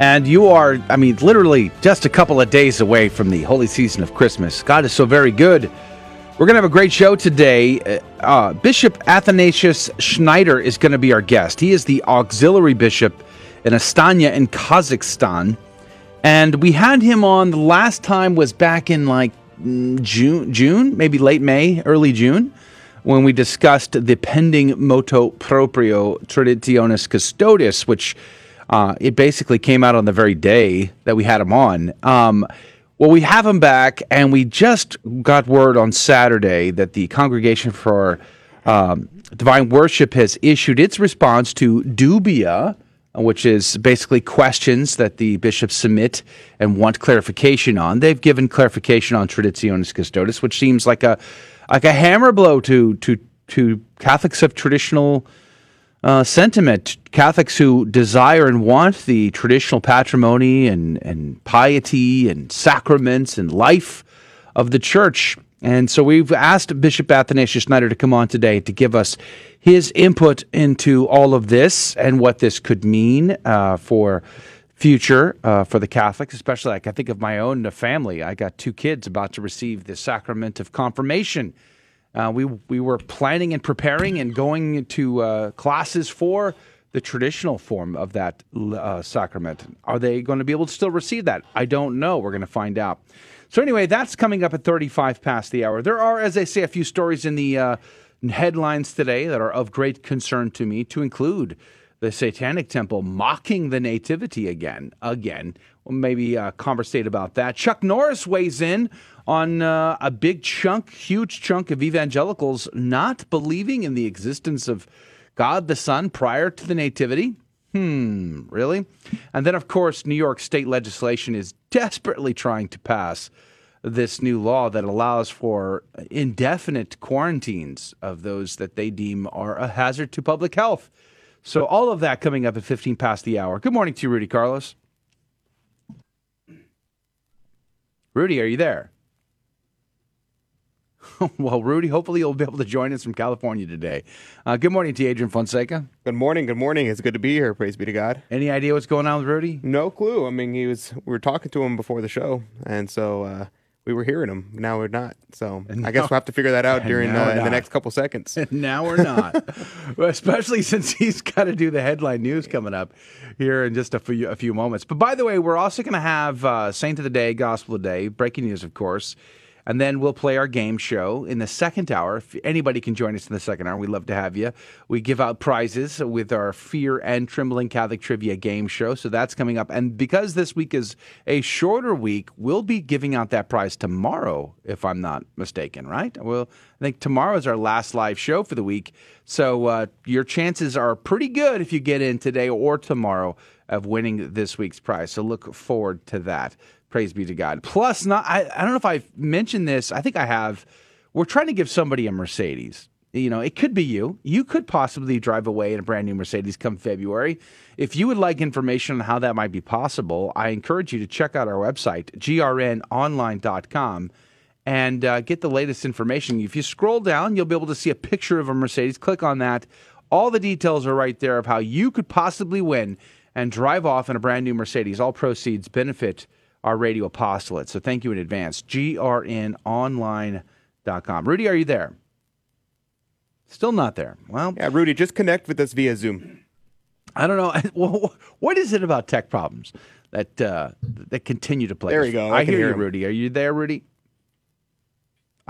And you are, I mean, literally just a couple of days away from the holy season of Christmas. God is so very good. We're going to have a great show today. Uh, bishop Athanasius Schneider is going to be our guest. He is the auxiliary bishop in Astana in Kazakhstan. And we had him on the last time was back in like June, June, maybe late May, early June, when we discussed the pending motu proprio Traditionis Custodes, which uh, it basically came out on the very day that we had him on. Um, well, we have him back, and we just got word on Saturday that the Congregation for um, Divine Worship has issued its response to dubia, which is basically questions that the bishops submit and want clarification on. They've given clarification on Traditionis custodes, which seems like a like a hammer blow to to to Catholics of traditional uh, sentiment. Catholics who desire and want the traditional patrimony and, and piety and sacraments and life of the church. And so we've asked Bishop Athanasius Schneider to come on today to give us his input into all of this and what this could mean uh, for future uh, for the Catholics, especially like I think of my own family. I got two kids about to receive the sacrament of confirmation. Uh, we we were planning and preparing and going to uh, classes for the traditional form of that uh, sacrament. Are they going to be able to still receive that? I don't know. We're going to find out. So anyway, that's coming up at 35 past the hour. There are, as I say, a few stories in the uh, headlines today that are of great concern to me. To include the Satanic Temple mocking the Nativity again, again. Maybe uh, conversate about that. Chuck Norris weighs in on uh, a big chunk, huge chunk of evangelicals not believing in the existence of God the Son prior to the Nativity. Hmm, really? And then, of course, New York state legislation is desperately trying to pass this new law that allows for indefinite quarantines of those that they deem are a hazard to public health. So, all of that coming up at 15 past the hour. Good morning to you, Rudy Carlos. Rudy, are you there? well, Rudy, hopefully you'll be able to join us from California today. Uh, good morning to Adrian Fonseca. Good morning. Good morning. It's good to be here. Praise be to God. Any idea what's going on with Rudy? No clue. I mean, he was. We were talking to him before the show, and so uh, we were hearing him. Now we're not. So I guess we'll have to figure that out during uh, in the next couple seconds. And now we're not, especially since he's got to do the headline news coming up here in just a few, a few moments. But by the way, we're also going to have uh, Saint of the Day, Gospel of the Day, breaking news, of course. And then we'll play our game show in the second hour. If anybody can join us in the second hour, we'd love to have you. We give out prizes with our Fear and Trembling Catholic Trivia game show. So that's coming up. And because this week is a shorter week, we'll be giving out that prize tomorrow, if I'm not mistaken, right? Well, I think tomorrow is our last live show for the week. So uh, your chances are pretty good if you get in today or tomorrow of winning this week's prize. So look forward to that. Praise be to God. Plus, not I, I don't know if I've mentioned this. I think I have. We're trying to give somebody a Mercedes. You know, it could be you. You could possibly drive away in a brand new Mercedes come February. If you would like information on how that might be possible, I encourage you to check out our website, grnonline.com, and uh, get the latest information. If you scroll down, you'll be able to see a picture of a Mercedes. Click on that. All the details are right there of how you could possibly win and drive off in a brand new Mercedes. All proceeds benefit our radio apostolate. So thank you in advance. grnonline.com. Rudy, are you there? Still not there. Well, yeah, Rudy, just connect with us via Zoom. I don't know. Well, what is it about tech problems that uh, that continue to play? There you go. I, I can hear, hear you, him. Rudy. Are you there, Rudy?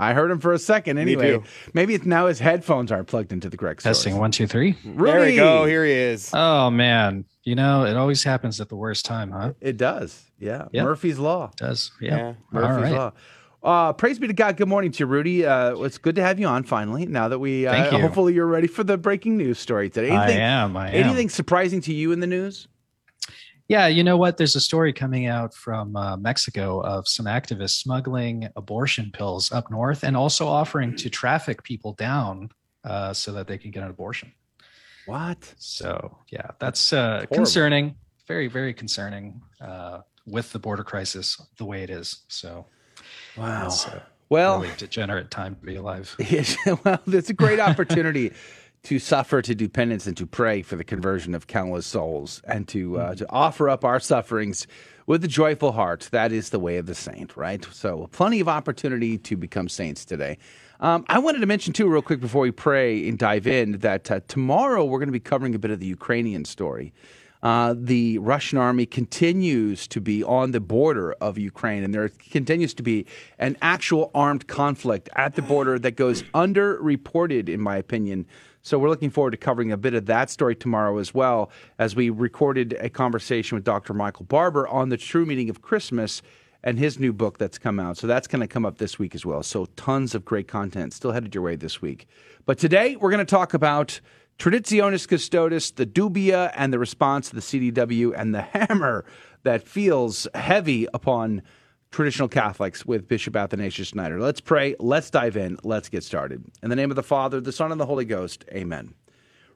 I heard him for a second. Anyway, maybe it's now his headphones aren't plugged into the correct source. Testing one, two, three. Rudy, There we go. Here he is. Oh man, you know it always happens at the worst time, huh? It does. Yeah. Yep. Murphy's law. It does yeah. Yeah, Murphy's right. Law. Uh, praise be to God. Good morning to you, Rudy. Uh, it's good to have you on finally. Now that we, uh, Thank you. hopefully, you're ready for the breaking news story today. I am. I am. anything surprising to you in the news? Yeah, you know what? There's a story coming out from uh, Mexico of some activists smuggling abortion pills up north and also offering to traffic people down uh, so that they can get an abortion. What? So, yeah, that's uh, concerning. Very, very concerning uh, with the border crisis the way it is. So, Wow. Well, really degenerate time to be alive. Well, it's a great opportunity to suffer, to do penance, and to pray for the conversion of countless souls, and to uh, to offer up our sufferings with a joyful heart. That is the way of the saint, right? So, plenty of opportunity to become saints today. Um, I wanted to mention too, real quick, before we pray and dive in, that uh, tomorrow we're going to be covering a bit of the Ukrainian story. Uh, the Russian army continues to be on the border of Ukraine, and there continues to be an actual armed conflict at the border that goes underreported, in my opinion. So we're looking forward to covering a bit of that story tomorrow as well, as we recorded a conversation with Dr. Michael Barber on the true meaning of Christmas and his new book that's come out. So that's going to come up this week as well. So tons of great content still headed your way this week. But today we're going to talk about Traditionis Custodes, the dubia, and the response to the CDW, and the hammer that feels heavy upon traditional Catholics with Bishop Athanasius Schneider. Let's pray. Let's dive in. Let's get started. In the name of the Father, the Son, and the Holy Ghost, amen.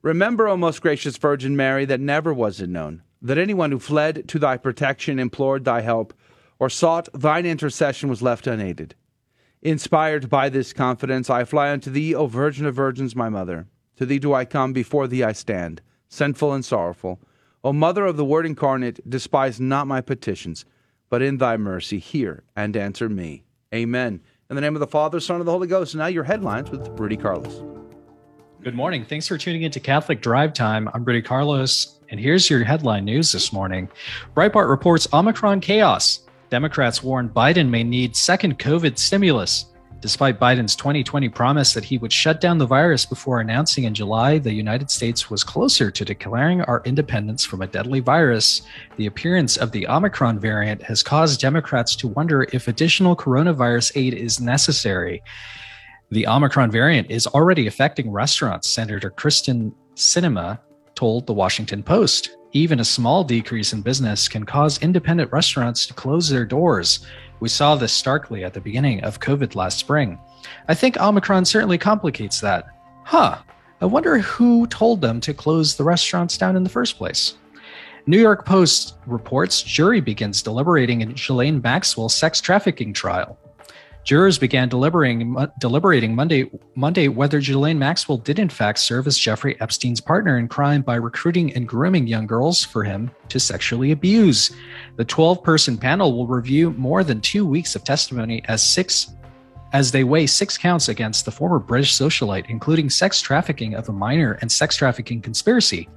Remember, O most gracious Virgin Mary, that never was it known that anyone who fled to thy protection, implored thy help, or sought thine intercession was left unaided. Inspired by this confidence, I fly unto thee, O Virgin of Virgins, my mother. To thee do I come, before thee I stand, sinful and sorrowful. O Mother of the Word incarnate, despise not my petitions, but in thy mercy hear and answer me. Amen. In the name of the Father, Son, and the Holy Ghost. And now your headlines with Rudy Carlos. Good morning. Thanks for tuning into Catholic Drive Time. I'm Rudy Carlos, and here's your headline news this morning. Breitbart reports Omicron chaos. Democrats warn Biden may need second COVID stimulus. Despite Biden's 2020 promise that he would shut down the virus before announcing in July the United States was closer to declaring our independence from a deadly virus, the appearance of the Omicron variant has caused Democrats to wonder if additional coronavirus aid is necessary. The Omicron variant is already affecting restaurants, Senator Kyrsten Sinema told the Washington Post. Even a small decrease in business can cause independent restaurants to close their doors. We saw this starkly at the beginning of COVID last spring. I think Omicron certainly complicates that. Huh. I wonder who told them to close the restaurants down in the first place. New York Post reports jury begins deliberating in Ghislaine Maxwell sex trafficking trial. Jurors began deliberating, deliberating Monday, Monday whether Ghislaine Maxwell did in fact serve as Jeffrey Epstein's partner in crime by recruiting and grooming young girls for him to sexually abuse. The 12 person panel will review more than two weeks of testimony as six as they weigh six counts against the former British socialite, including sex trafficking of a minor and sex trafficking conspiracy.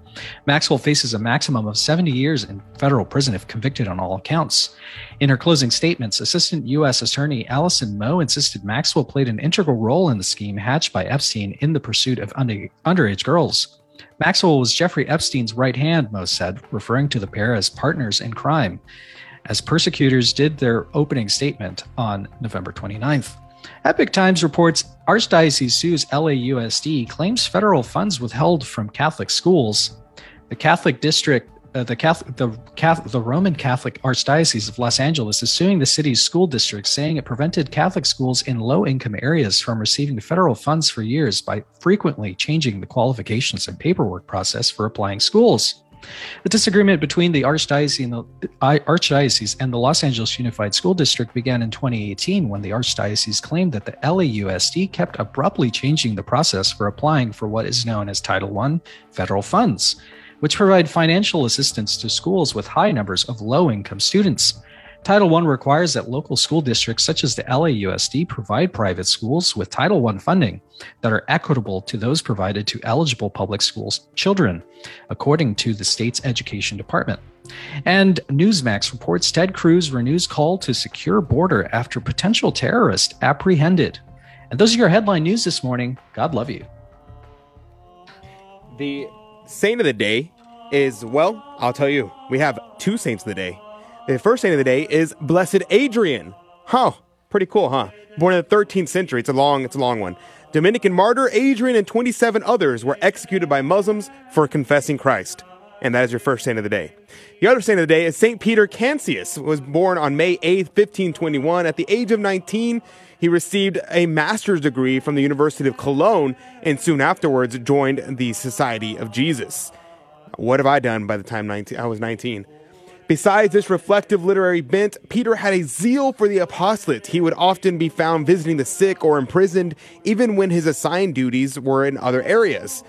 Maxwell faces a maximum of 70 years in federal prison if convicted on all counts. In her closing statements, Assistant U.S. Attorney Alison Moe insisted Maxwell played an integral role in the scheme hatched by Epstein in the pursuit of under- underage girls. Maxwell was Jeffrey Epstein's right hand, Moe said, referring to the pair as partners in crime, as persecutors did their opening statement on November 29th. Epoch Times reports Archdiocese sues LAUSD claims federal funds withheld from Catholic schools. The Catholic District, uh, the Catholic, the Catholic, the Roman Catholic Archdiocese of Los Angeles is suing the city's school district, saying it prevented Catholic schools in low-income areas from receiving federal funds for years by frequently changing the qualifications and paperwork process for applying schools. The disagreement between the Archdiocese and the Archdiocese and the Los Angeles Unified School District began in 2018 when the Archdiocese claimed that the LAUSD kept abruptly changing the process for applying for what is known as Title I federal funds, which provide financial assistance to schools with high numbers of low income students. Title I requires that local school districts such as the LAUSD provide private schools with Title I funding that are equitable to those provided to eligible public schools children, according to the state's education department. And Newsmax reports Ted Cruz renews call to secure border after potential terrorist apprehended. And those are your headline news this morning. God love you. The saint of the day is, well, I'll tell you, we have two saints of the day. The first saint of the day is Blessed Adrian. Huh, pretty cool, huh? Born in the 13th century. It's a long, it's a long one. Dominican martyr Adrian and 27 others were executed by Muslims for confessing Christ. And that is your first saint of the day. The other saint of the day is St. Peter Canisius, was born on May 8, 1521. At the age of 19, he received a master's degree from the University of Cologne and soon afterwards joined the Society of Jesus. What have I done by the time 19, I was 19? Besides this reflective literary bent, Peter had a zeal for the apostolate. He would often be found visiting the sick or imprisoned, even when his assigned duties were in other areas.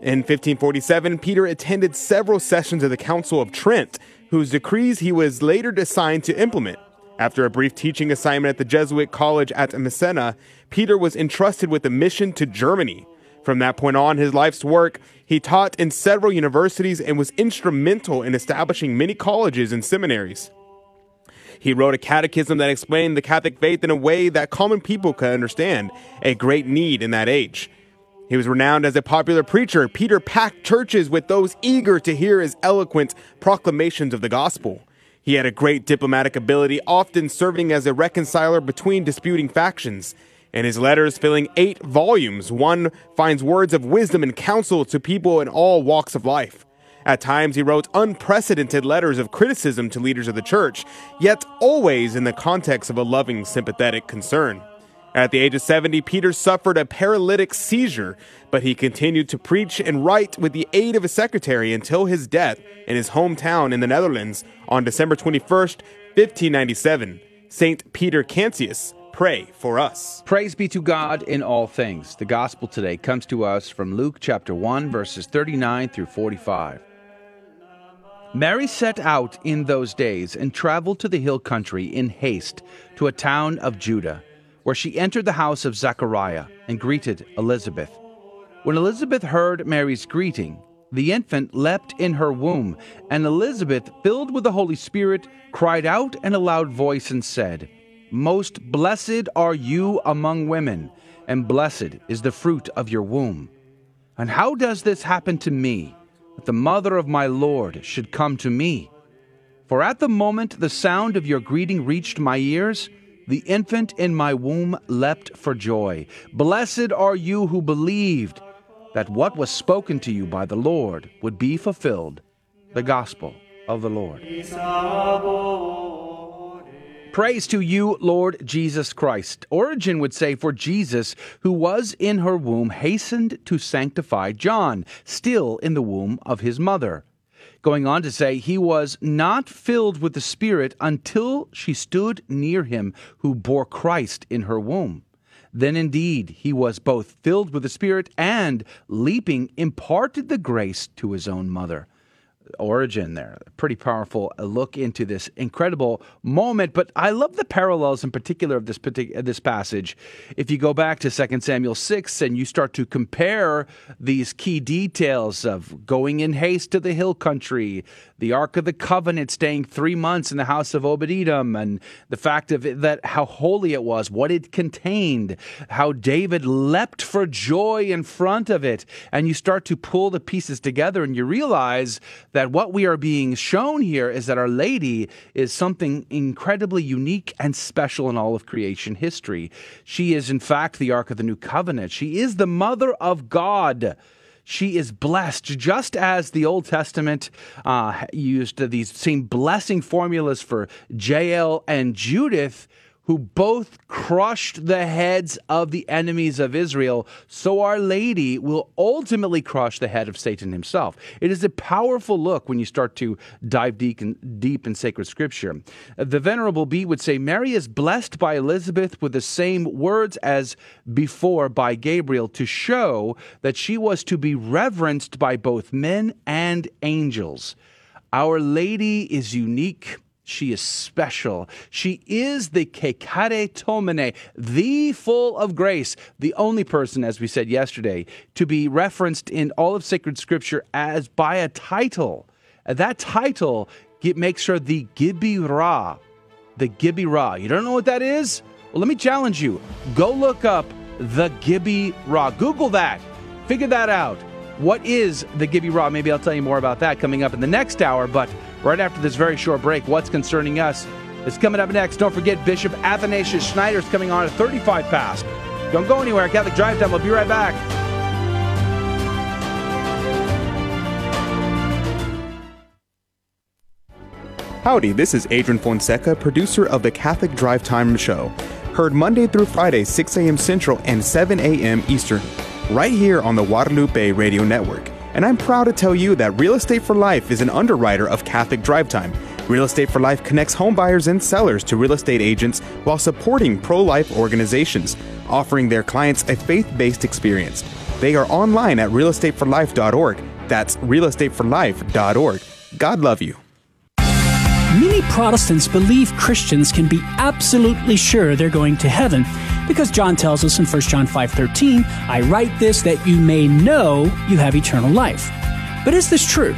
In 1547, Peter attended several sessions of the Council of Trent, whose decrees he was later assigned to implement. After a brief teaching assignment at the Jesuit college at Messina, Peter was entrusted with a mission to Germany. From that point on, his life's work, he taught in several universities and was instrumental in establishing many colleges and seminaries. He wrote a catechism that explained the Catholic faith in a way that common people could understand, a great need in that age. He was renowned as a popular preacher. Peter packed churches with those eager to hear his eloquent proclamations of the gospel. He had a great diplomatic ability, often serving as a reconciler between disputing factions. In his letters, filling eight volumes, one finds words of wisdom and counsel to people in all walks of life. At times, he wrote unprecedented letters of criticism to leaders of the church, yet always in the context of a loving, sympathetic concern. At the age of 70, Peter suffered a paralytic seizure, but he continued to preach and write with the aid of a secretary until his death in his hometown in the Netherlands on December 21st, 1597. St. Peter Canisius, pray for us. Praise be to God in all things. The gospel today comes to us from Luke chapter 1, verses 39 through 45. Mary set out in those days and traveled to the hill country in haste to a town of Judah where she entered the house of Zechariah and greeted Elizabeth. When Elizabeth heard Mary's greeting, the infant leapt in her womb, and Elizabeth, filled with the Holy Spirit, cried out in a loud voice and said, Most blessed are you among women, and blessed is the fruit of your womb. And how does this happen to me, that the mother of my Lord should come to me? For at the moment the sound of your greeting reached my ears, the infant in my womb leapt for joy. Blessed are you who believed that what was spoken to you by the Lord would be fulfilled. The Gospel of the Lord. Praise to you, Lord Jesus Christ. Origen would say, For Jesus, who was in her womb, hastened to sanctify John, still in the womb of his mother going on to say, He was not filled with the Spirit until she stood near him who bore Christ in her womb. Then indeed he was both filled with the Spirit and, leaping, imparted the grace to his own mother. Origen there. Pretty powerful uh, look into this incredible moment. But I love the parallels in particular of this particular uh, this passage. If you go back to 2 Samuel 6 and you start to compare these key details of going in haste to the hill country, the Ark of the Covenant staying three months in the house of Obed Edom, and the fact of it, that how holy it was, what it contained, how David leapt for joy in front of it, and you start to pull the pieces together and you realize that what we are being shown here is that Our Lady is something incredibly unique and special in all of creation history. She is, in fact, the Ark of the New Covenant. She is the Mother of God she is blessed, just as the Old Testament uh, used these same blessing formulas for Jael and Judith who both crushed the heads of the enemies of Israel, so Our Lady will ultimately crush the head of Satan himself. It is a powerful look when you start to dive deep in, deep in sacred scripture. The Venerable Bede would say Mary is blessed by Elizabeth with the same words as before by Gabriel to show that she was to be reverenced by both men and angels. Our Lady is unique she is special. She is the Kecharitomene, the full of grace, the only person, as we said yesterday, to be referenced in all of sacred scripture as by a title. That title makes her the Gebirah. The Gebirah. You don't know what that is? Well, let me challenge you. Go look up the Gibi Ra. Google that. Figure that out. What is the Gebirah? Maybe I'll tell you more about that coming up in the next hour, but right after this very short break. What's concerning us is coming up next. Don't forget, Bishop Athanasius Schneider is coming on at 35 past. Don't go anywhere. Catholic Drive Time. We'll be right back. Howdy, this is Adrian Fonseca, producer of the Catholic Drive Time Show. Heard Monday through Friday, 6 a.m. Central and 7 a.m. Eastern, right here on the Guadalupe Radio Network. And I'm proud to tell you that Real Estate for Life is an underwriter of Catholic Drive Time. Real Estate for Life connects home buyers and sellers to real estate agents while supporting pro life organizations, offering their clients a faith based experience. They are online at realestateforlife.org. That's realestateforlife.org. God love you. Protestants believe Christians can be absolutely sure they're going to heaven because John tells us in 1 John 5:13, "I write this that you may know you have eternal life." But is this true?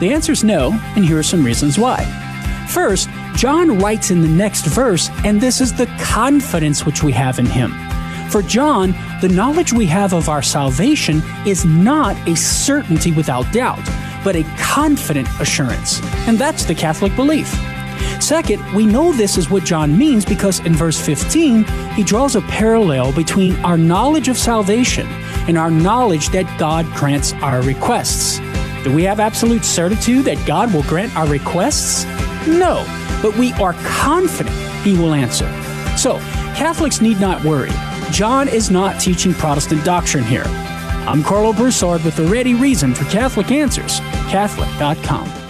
The answer is no, and here are some reasons why. First, John writes in the next verse, and this is the confidence which we have in him. For John, the knowledge we have of our salvation is not a certainty without doubt, but a confident assurance. And that's the Catholic belief. Second, we know this is what John means because in verse 15, he draws a parallel between our knowledge of salvation and our knowledge that God grants our requests. Do we have absolute certitude that God will grant our requests? No, but we are confident he will answer. So, Catholics need not worry. John is not teaching Protestant doctrine here. I'm Karlo Broussard with the ready reason for Catholic Answers, Catholic.com.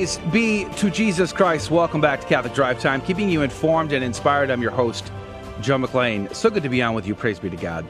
Praise be to Jesus Christ. Welcome back to Catholic Drive Time, keeping you informed and inspired. I'm your host, Joe McClain. So good to be on with you. Praise be to God.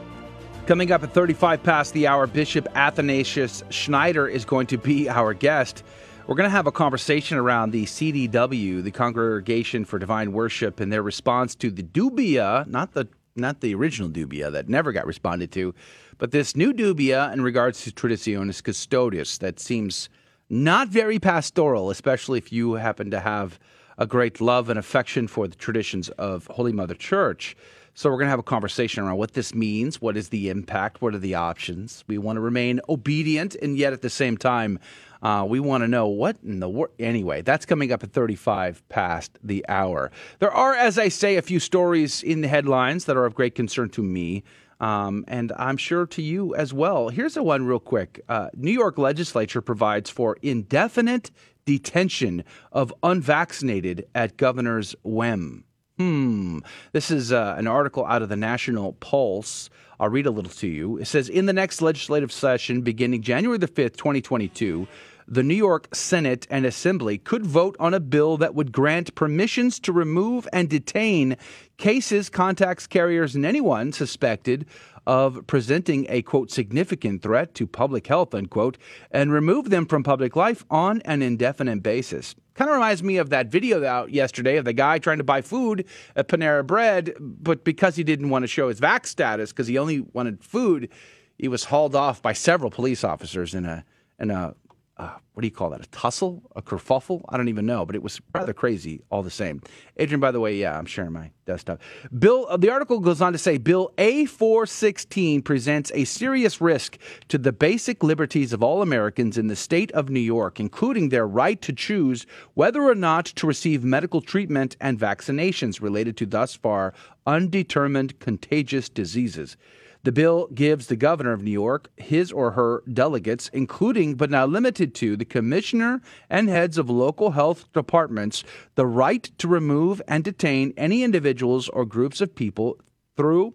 Coming up at 35 past the hour, Bishop Athanasius Schneider is going to be our guest. We're going to have a conversation around the CDW, the Congregation for Divine Worship, and their response to the dubia, not the not the original dubia that never got responded to, but this new dubia in regards to Traditionis Custodes that seems not very pastoral, especially if you happen to have a great love and affection for the traditions of Holy Mother Church. So, we're going to have a conversation around what this means, what is the impact, what are the options. We want to remain obedient, and yet at the same time, uh, we want to know what in the world. Anyway, that's coming up at 35 past the hour. There are, as I say, a few stories in the headlines that are of great concern to me. Um, and I'm sure to you as well. Here's a one real quick. Uh, New York legislature provides for indefinite detention of unvaccinated at governor's whim. Hmm. This is uh, an article out of the National Pulse. I'll read a little to you. It says In the next legislative session beginning January the 5th, 2022, the New York Senate and Assembly could vote on a bill that would grant permissions to remove and detain cases, contacts, carriers, and anyone suspected of presenting a quote significant threat to public health unquote and remove them from public life on an indefinite basis. Kind of reminds me of that video out yesterday of the guy trying to buy food at Panera Bread, but because he didn't want to show his vax status because he only wanted food, he was hauled off by several police officers in a in a uh, what do you call that? A tussle? A kerfuffle? I don't even know, but it was rather crazy all the same. Adrian, by the way, yeah, I'm sharing my desktop. Bill, uh, the article goes on to say Bill A416 presents a serious risk to the basic liberties of all Americans in the state of New York, including their right to choose whether or not to receive medical treatment and vaccinations related to thus far undetermined contagious diseases. The bill gives the governor of New York, his or her delegates, including but not limited to the commissioner and heads of local health departments, the right to remove and detain any individuals or groups of people through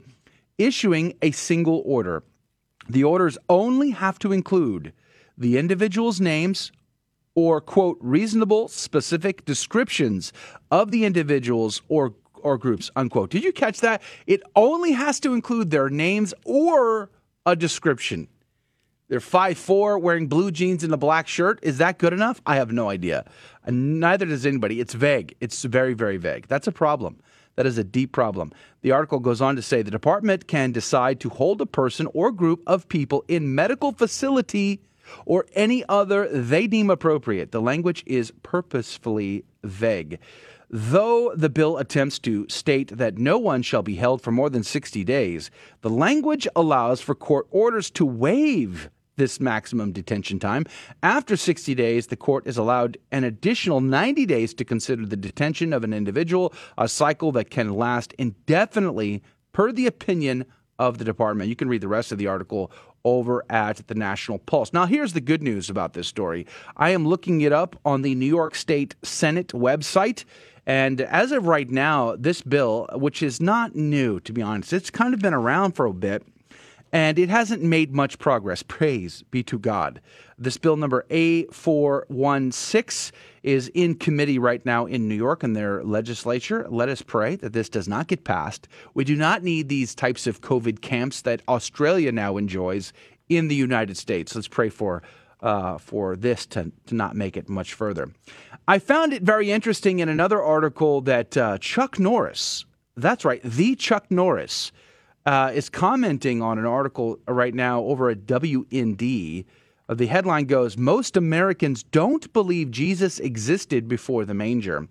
issuing a single order. The orders only have to include the individual's names or, quote, reasonable specific descriptions of the individuals or or groups, unquote. Did you catch that? It only has to include their names or a description. They're five four, wearing blue jeans and a black shirt. Is that good enough? I have no idea. And neither does anybody. It's vague. It's very, very vague. That's a problem. That is a deep problem. The article goes on to say the department can decide to hold a person or group of people in medical facility or any other they deem appropriate. The language is purposefully vague. Though the bill attempts to state that no one shall be held for more than 60 days, the language allows for court orders to waive this maximum detention time. After 60 days, the court is allowed an additional 90 days to consider the detention of an individual, a cycle that can last indefinitely per the opinion of the department. You can read the rest of the article over at the National Pulse. Now, here's the good news about this story I am looking it up on the New York State Senate website. And as of right now, this bill, which is not new, to be honest, it's kind of been around for a bit and it hasn't made much progress. Praise be to God. This bill number A416 is in committee right now in New York in their legislature. Let us pray that this does not get passed. We do not need these types of COVID camps that Australia now enjoys in the United States. Let's pray for uh, for this to, to not make it much further. I found it very interesting in another article that uh, Chuck Norris, that's right, the Chuck Norris, uh, is commenting on an article right now over at WND. Uh, the headline goes Most Americans don't believe Jesus existed before the manger.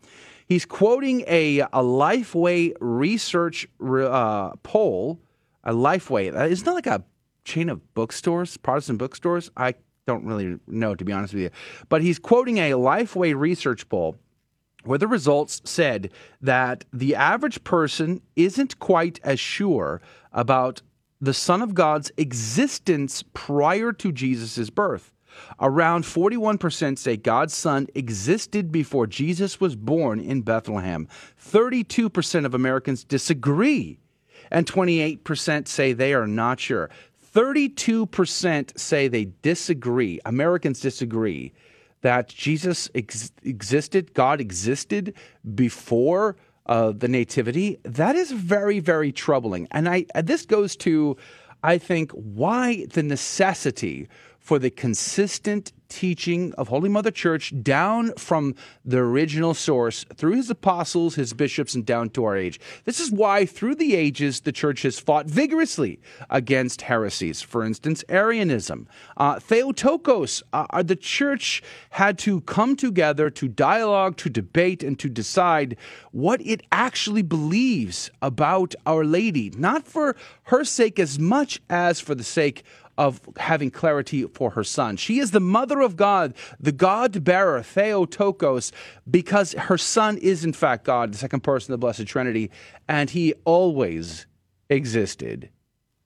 He's quoting a, a Lifeway research uh, poll. A Lifeway, uh, isn't that like a chain of bookstores, Protestant bookstores? I don't really know, to be honest with you. But he's quoting a Lifeway research poll where the results said that the average person isn't quite as sure about the Son of God's existence prior to Jesus' birth. Around 41% say God's Son existed before Jesus was born in Bethlehem. 32% of Americans disagree, and 28% say they are not sure. 32% say they disagree. Americans disagree that Jesus ex- existed, God existed before uh, the nativity, that is very, very troubling. And I this goes to, I think, why the necessity for the consistent teaching of Holy Mother Church down from the original source through his apostles, his bishops, and down to our age. This is why, through the ages, the church has fought vigorously against heresies. For instance, Arianism, uh, Theotokos. Uh, the church had to come together to dialogue, to debate, and to decide what it actually believes about Our Lady, not for her sake as much as for the sake of having clarity for her son. She is the mother of God, the God bearer, Theotokos, because her son is in fact God, the second person of the Blessed Trinity, and he always existed.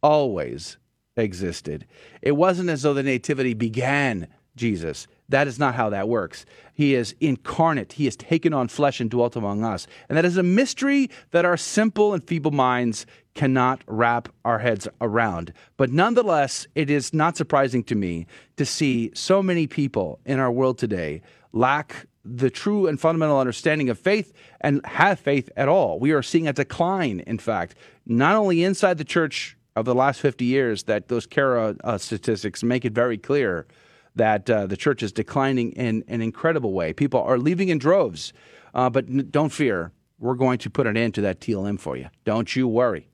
Always existed. It wasn't as though the Nativity began Jesus. That is not how that works. He is incarnate. He has taken on flesh and dwelt among us. And that is a mystery that our simple and feeble minds cannot wrap our heads around. But nonetheless, it is not surprising to me to see so many people in our world today lack the true and fundamental understanding of faith and have faith at all. We are seeing a decline, in fact, not only inside the church of the last 50 years, that those CARA uh, statistics make it very clear that uh, the church is declining in an incredible way. People are leaving in droves, uh, but n- don't fear. We're going to put an end to that TLM for you. Don't you worry.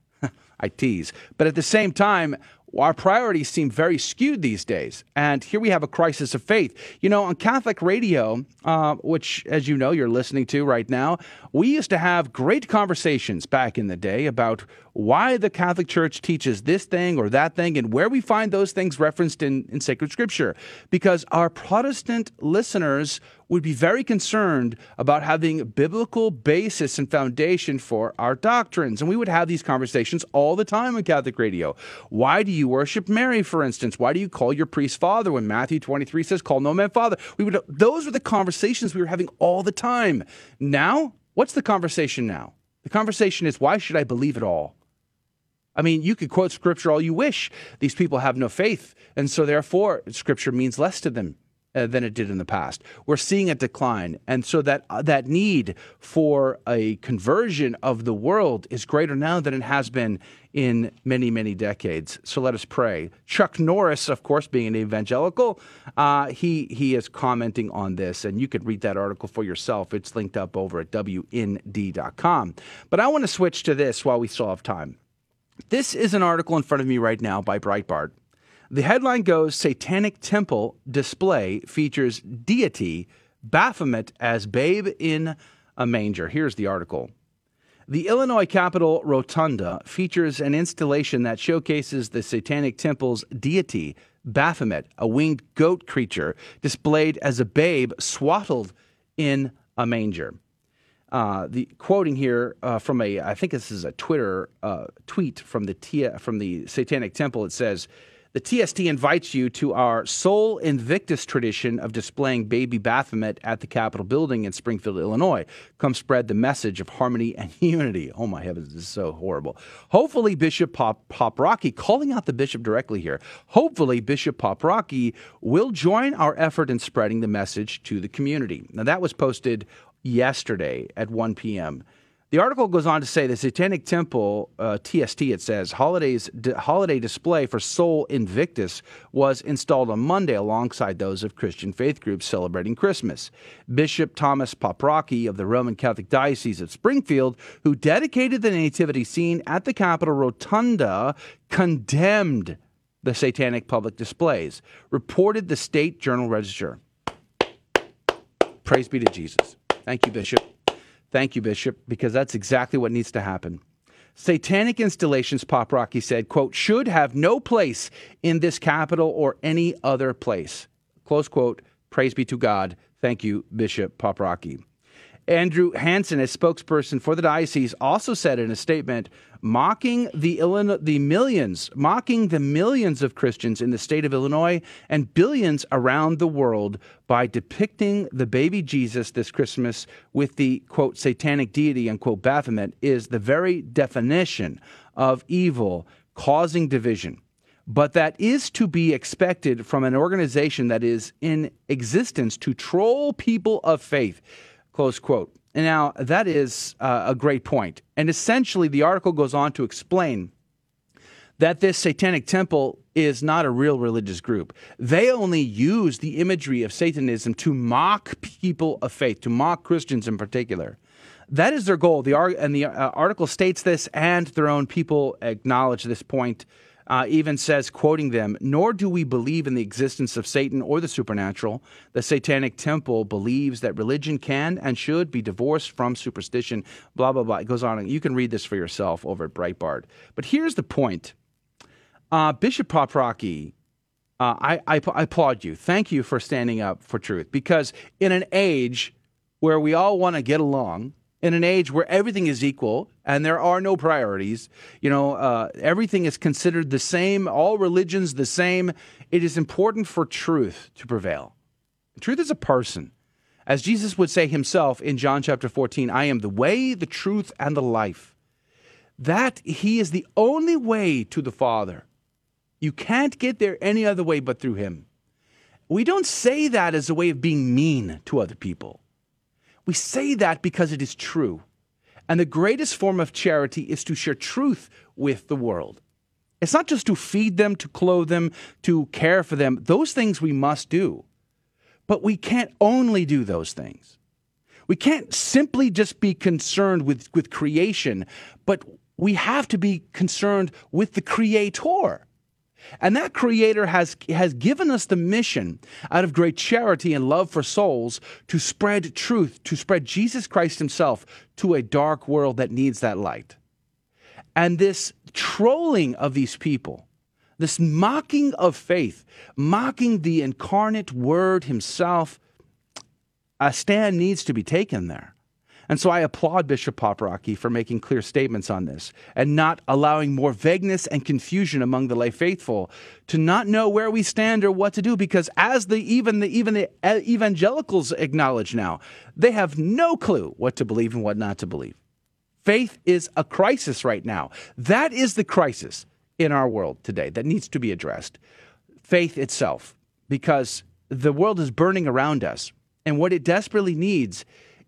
I tease. But at the same time, our priorities seem very skewed these days. And here we have a crisis of faith. You know, on Catholic radio, uh, which, as you know, you're listening to right now, we used to have great conversations back in the day about why the Catholic Church teaches this thing or that thing and where we find those things referenced in, in sacred scripture. Because our Protestant listeners would be very concerned about having biblical basis and foundation for our doctrines. And we would have these conversations all the time on Catholic radio. Why do you worship Mary, for instance? Why do you call your priest father when Matthew 23 says, call no man father? We would, those were the conversations we were having all the time. Now, what's the conversation now? The conversation is, why should I believe it all? I mean, you could quote scripture all you wish. These people have no faith, and so therefore, scripture means less to them uh, than it did in the past. We're seeing a decline, and so that uh, that need for a conversion of the world is greater now than it has been in many, many decades. So let us pray. Chuck Norris, of course, being an evangelical, uh, he he is commenting on this, and you could read that article for yourself. It's linked up over at wnd.com. But I want to switch to this while we still have time. This is an article in front of me right now by Breitbart. The headline goes Satanic Temple display features deity Baphomet as babe in a manger. Here's the article. The Illinois Capitol Rotunda features an installation that showcases the Satanic Temple's deity, Baphomet, a winged goat creature displayed as a babe swaddled in a manger. Uh, the quoting here uh, from a, I think this is a Twitter uh, tweet from the from the Satanic Temple. It says, "The TST invites you to our Sol Invictus tradition of displaying baby Baphomet at the Capitol building in Springfield, Illinois. Come spread the message of harmony and unity." Oh my heavens, this is so horrible. Hopefully, Bishop Pop Paprocki, calling out the bishop directly here. Hopefully, Bishop Paprocki will join our effort in spreading the message to the community. Now that was posted yesterday at 1 p.m. The article goes on to say the Satanic Temple, uh, TST, it says, holidays, d- holiday display for Sol Invictus was installed on Monday alongside those of Christian faith groups celebrating Christmas. Bishop Thomas Paprocki of the Roman Catholic Diocese of Springfield, who dedicated the nativity scene at the Capitol Rotunda, condemned the satanic public displays, reported the State Journal Register. Praise be to Jesus. Thank you, Bishop. Thank you, Bishop, because that's exactly what needs to happen. Satanic installations, Paprocki said, quote, should have no place in this capital or any other place. Close quote. Praise be to God. Thank you, Bishop Paprocki. Andrew Hansen, a spokesperson for the diocese, also said in a statement, mocking the Illinois, the millions, mocking the millions of Christians in the state of Illinois and billions around the world by depicting the baby Jesus this Christmas with the quote satanic deity unquote Baphomet is the very definition of evil, causing division. But that is to be expected from an organization that is in existence to troll people of faith. Close quote. And now that is uh, a great point. And essentially, the article goes on to explain that this satanic temple is not a real religious group. They only use the imagery of Satanism to mock people of faith, to mock Christians in particular. That is their goal. The and the uh, article states this, and their own people acknowledge this point uh, even says, quoting them, Nor do we believe in the existence of Satan or the supernatural. The Satanic Temple believes that religion can and should be divorced from superstition, blah, blah, blah. It goes on. You can read this for yourself over at Breitbart. But here's the point uh, Bishop Paprocki. Uh, I, I, I applaud you. Thank you for standing up for truth because in an age where we all want to get along, in an age where everything is equal and there are no priorities, you know, uh, everything is considered the same, all religions the same, it is important for truth to prevail. Truth is a person. As Jesus would say himself in John chapter 14, I am the way, the truth, and the life. That he is the only way to the Father. You can't get there any other way but through him. We don't say that as a way of being mean to other people. We say that because it is true. And the greatest form of charity is to share truth with the world. It's not just to feed them, to clothe them, to care for them. Those things we must do. But we can't only do those things. We can't simply just be concerned with, with creation, but we have to be concerned with the Creator. And that creator has, has given us the mission out of great charity and love for souls to spread truth, to spread Jesus Christ himself to a dark world that needs that light. And this trolling of these people, this mocking of faith, mocking the incarnate word himself, a stand needs to be taken there. And so I applaud Bishop Paprocki for making clear statements on this and not allowing more vagueness and confusion among the lay faithful to not know where we stand or what to do because as the even the even the evangelicals acknowledge now, they have no clue what to believe and what not to believe. Faith is a crisis right now. That is the crisis in our world today that needs to be addressed. Faith itself because the world is burning around us and what it desperately needs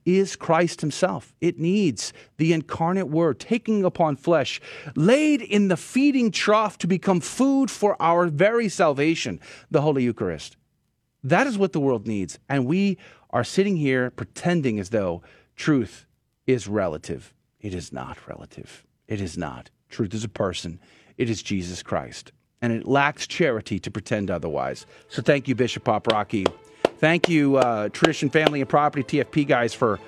is Christ Himself. It needs the incarnate Word taking upon flesh, laid in the feeding trough to become food for our very salvation, the Holy Eucharist. That is what the world needs. And we are sitting here pretending as though truth is relative. It is not relative. It is not. Truth is a person, it is Jesus Christ. And it lacks charity to pretend otherwise. So thank you, Bishop Paprocki. Thank you, uh, Tradition Family and Property TFP guys, for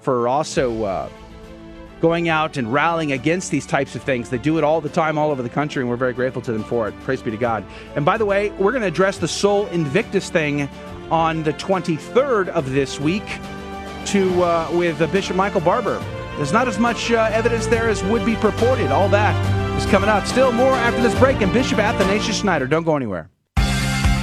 for also uh, going out and rallying against these types of things. They do it all the time, all over the country, and we're very grateful to them for it. Praise be to God. And by the way, we're going to address the Sol Invictus thing on the 23rd of this week. to uh, with uh, Bishop Michael Barber. There's not as much uh, evidence there as would be purported. All that is coming out. Still more after this break. And Bishop Athanasius Schneider. Don't go anywhere.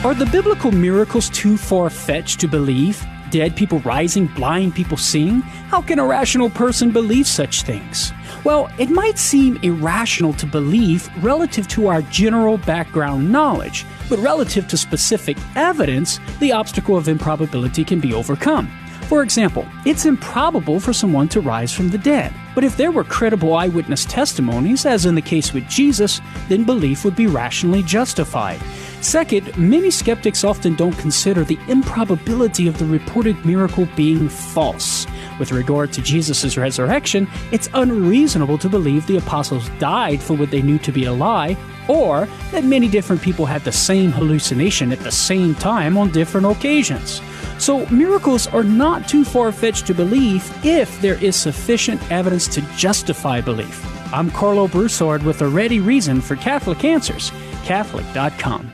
Are the biblical miracles too far fetched to believe? Dead people rising, blind people seeing? How can a rational person believe such things? Well, it might seem irrational to believe relative to our general background knowledge, but relative to specific evidence, the obstacle of improbability can be overcome. For example, it's improbable for someone to rise from the dead. But if there were credible eyewitness testimonies, as in the case with Jesus, then belief would be rationally justified. Second, many skeptics often don't consider the improbability of the reported miracle being false. With regard to Jesus' resurrection, it's unreasonable to believe the apostles died for what they knew to be a lie, or that many different people had the same hallucination at the same time on different occasions. So, miracles are not too far fetched to believe if there is sufficient evidence to justify belief. I'm Karlo Broussard with a ready reason for Catholic Answers, Catholic.com.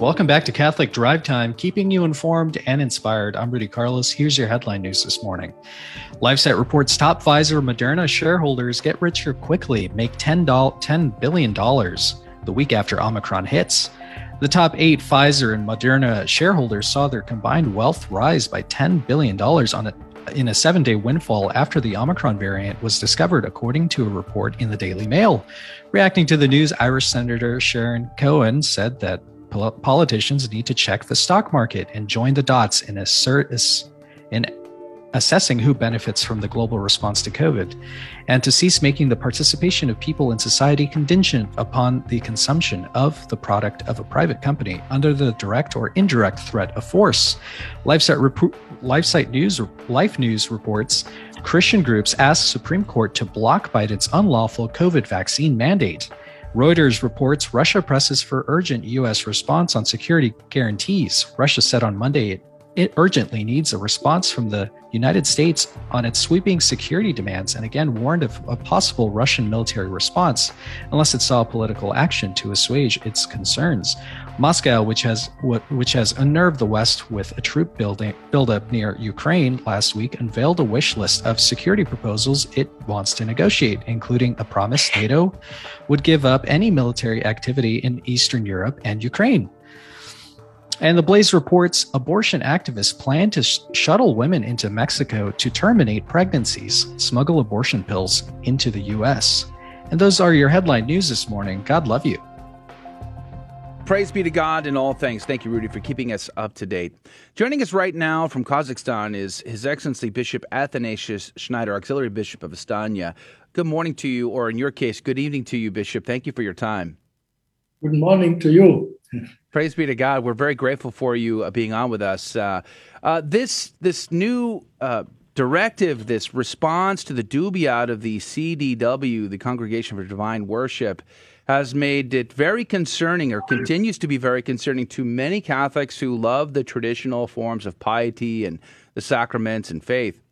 Welcome back to Catholic Drive Time, keeping you informed and inspired. I'm Rudy Carlos. Here's your headline news this morning. LifeSite reports top Pfizer Moderna shareholders get richer quickly, make $10, $10 billion the week after Omicron hits. The top eight Pfizer and Moderna shareholders saw their combined wealth rise by $10 billion on a, in a seven day windfall after the Omicron variant was discovered, according to a report in the Daily Mail. Reacting to the news, Irish Senator Sharon Keogan said that politicians need to check the stock market and join the dots in assert in assessing who benefits from the global response to COVID, and to cease making the participation of people in society contingent upon the consumption of the product of a private company under the direct or indirect threat of force. LifeSite, rep- LifeSite News, Life News reports Christian groups asked Supreme Court to block Biden's unlawful COVID vaccine mandate. Reuters reports Russia presses for urgent U.S. response on security guarantees. Russia said on Monday it, it urgently needs a response from the United States on its sweeping security demands and again warned of a possible Russian military response unless it saw political action to assuage its concerns. Moscow, which has which has unnerved the West with a troop building buildup near Ukraine last week, unveiled a wish list of security proposals it wants to negotiate, including a promise NATO would give up any military activity in Eastern Europe and Ukraine. And the Blaze reports abortion activists plan to sh- shuttle women into Mexico to terminate pregnancies, smuggle abortion pills into the U.S. And those are your headline news this morning. God love you. Praise be to God in all things. Thank you, Rudy, for keeping us up to date. Joining us right now from Kazakhstan is His Excellency Bishop Athanasius Schneider, Auxiliary Bishop of Astana. Good morning to you, or in your case, good evening to you, Bishop. Thank you for your time. Good morning to you. Praise be to God. We're very grateful for you uh, being on with us. Uh, uh, this this new uh, directive, this response to the dubia out of the CDW, the Congregation for Divine Worship, has made it very concerning or continues to be very concerning to many Catholics who love the traditional forms of piety and the sacraments and faith.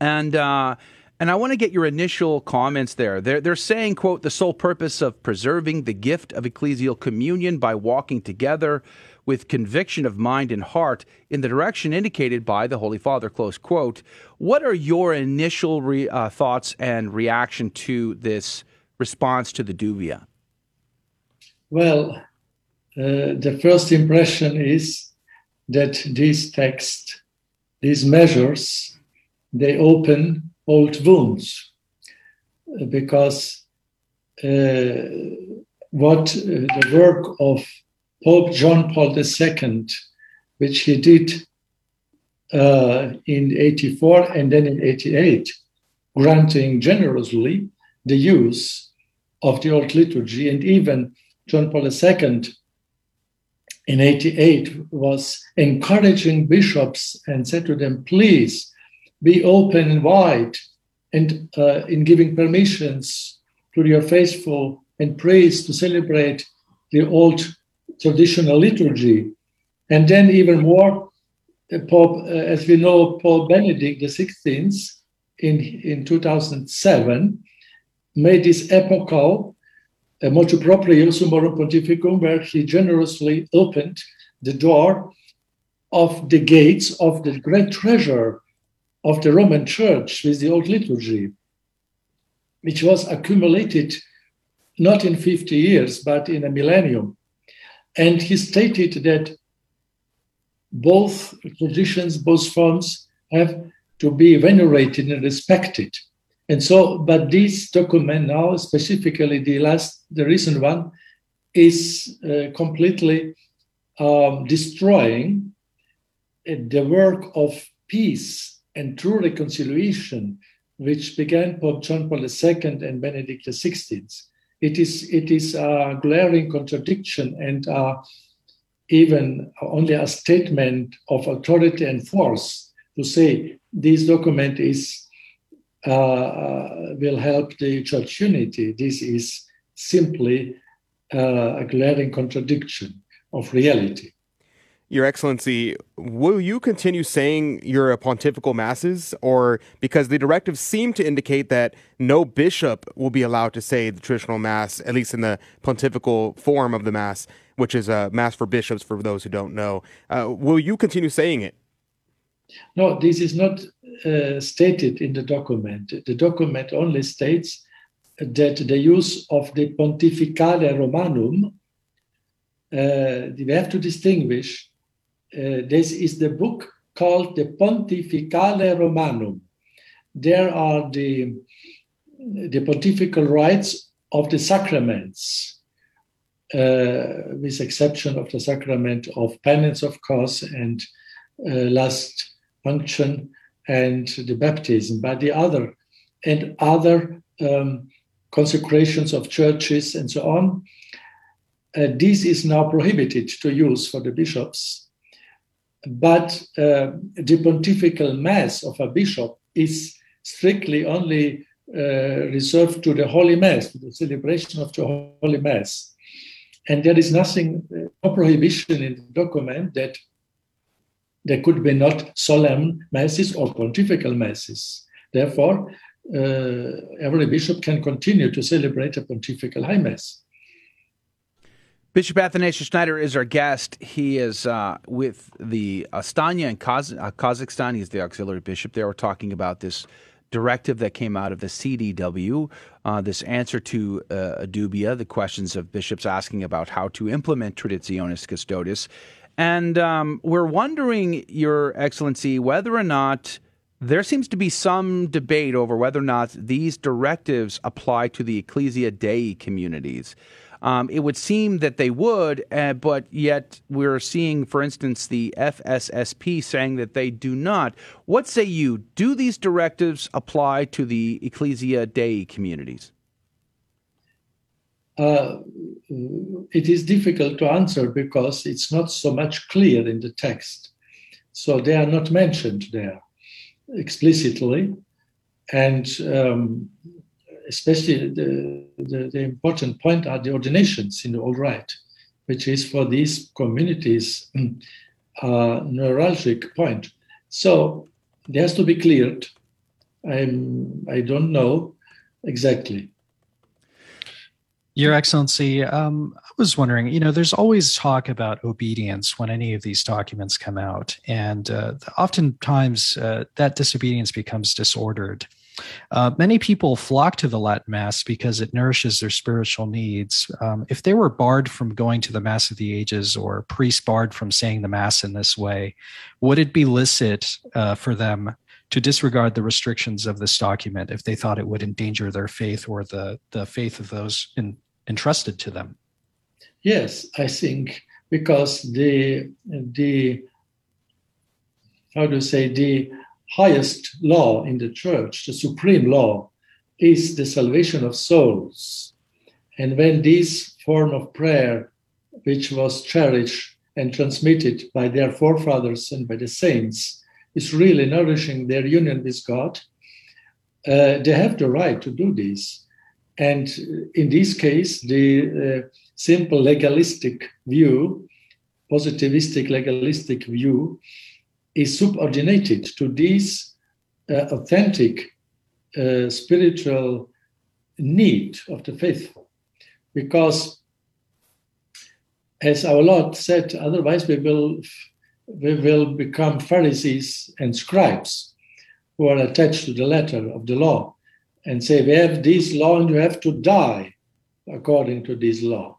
And uh, and I want to get your initial comments there. They're, they're saying, quote, the sole purpose of preserving the gift of ecclesial communion by walking together with conviction of mind and heart in the direction indicated by the Holy Father, close quote. What are your initial re, uh, thoughts and reaction to this response to the dubia? Well, uh, the first impression is that these texts, these measures, they open old wounds because uh, what uh, the work of Pope John Paul II, which he did uh, in 84 and then in 88, granting generously the use of the old liturgy, and even John Paul II in 88 was encouraging bishops and said to them, please be open and wide and uh, in giving permissions to your faithful and praise to celebrate the old traditional liturgy. And then even more, Pope, uh, as we know, Pope Benedict XVI in, in 2007 made this epochal uh, motu proprio summorum pontificum, where he generously opened the door of the gates of the great treasure of the Roman Church with the old liturgy, which was accumulated not in 50 years, but in a millennium. And he stated that both traditions, both forms have to be venerated and respected. And so, but this document now, specifically the last, the recent one, is uh, completely um, destroying the work of peace and true reconciliation, which began Pope John Paul II and Benedict XVI. It is, it is a glaring contradiction and uh, even only a statement of authority and force to say this document is uh, will help the church unity. This is simply uh, a glaring contradiction of reality. Your Excellency, will you continue saying your pontifical masses, or because the directives seem to indicate that no bishop will be allowed to say the traditional mass, at least in the pontifical form of the mass, which is a mass for bishops, for those who don't know. Uh, will you continue saying it? No, this is not uh, stated in the document. The document only states that the use of the Pontificale Romanum, uh, we have to distinguish. Uh, this is the book called the Pontificale Romanum. There are the, the pontifical rites of the sacraments, uh, with exception of the sacrament of penance, of course, and uh, last unction and the baptism, but the other and other um, consecrations of churches and so on. Uh, this is now prohibited to use for the bishops. But uh, the pontifical mass of a bishop is strictly only uh, reserved to the Holy Mass, to the celebration of the Holy Mass. And there is nothing, uh, no prohibition in the document that there could be not solemn masses or pontifical masses. Therefore, uh, every bishop can continue to celebrate a pontifical high mass. Bishop Athanasius Schneider is our guest. He is uh, with the Astana in Kaz- uh, Kazakhstan. He's the auxiliary bishop there. We're talking about this directive that came out of the CDW, uh, this answer to uh, dubia, the questions of bishops asking about how to implement Traditionis Custodes. And um, we're wondering, Your Excellency, whether or not there seems to be some debate over whether or not these directives apply to the Ecclesia Dei communities. Um, it would seem that they would, uh, but yet we're seeing, for instance, the FSSP saying that they do not. What say you? Do these directives apply to the Ecclesia Dei communities? uh, it is difficult to answer because it's not so much clear in the text. So they are not mentioned there explicitly. And um, especially the, the, the, important point are the ordinations in the Old Rite, which is for these communities a neuralgic point. So it has to be cleared. I'm, I don't know exactly. Your Excellency, um, I was wondering, you know, there's always talk about obedience when any of these documents come out, and uh, oftentimes uh, that disobedience becomes disordered. Uh, many people flock to the Latin Mass because it nourishes their spiritual needs. Um, if they were barred from going to the Mass of the Ages or priests barred from saying the Mass in this way, would it be licit uh, for them to disregard the restrictions of this document if they thought it would endanger their faith or the, the faith of those in, entrusted to them? Yes, I think because the the how to say the highest law in the church, the supreme law, is the salvation of souls. And when this form of prayer, which was cherished and transmitted by their forefathers and by the saints is really nourishing their union with God, uh, they have the right to do this. And in this case, the uh, simple legalistic view, positivistic legalistic view, is subordinated to this uh, authentic uh, spiritual need of the faithful. Because, as our Lord said, otherwise we will, we will become Pharisees and scribes who are attached to the letter of the law and say, We have this law and you have to die according to this law.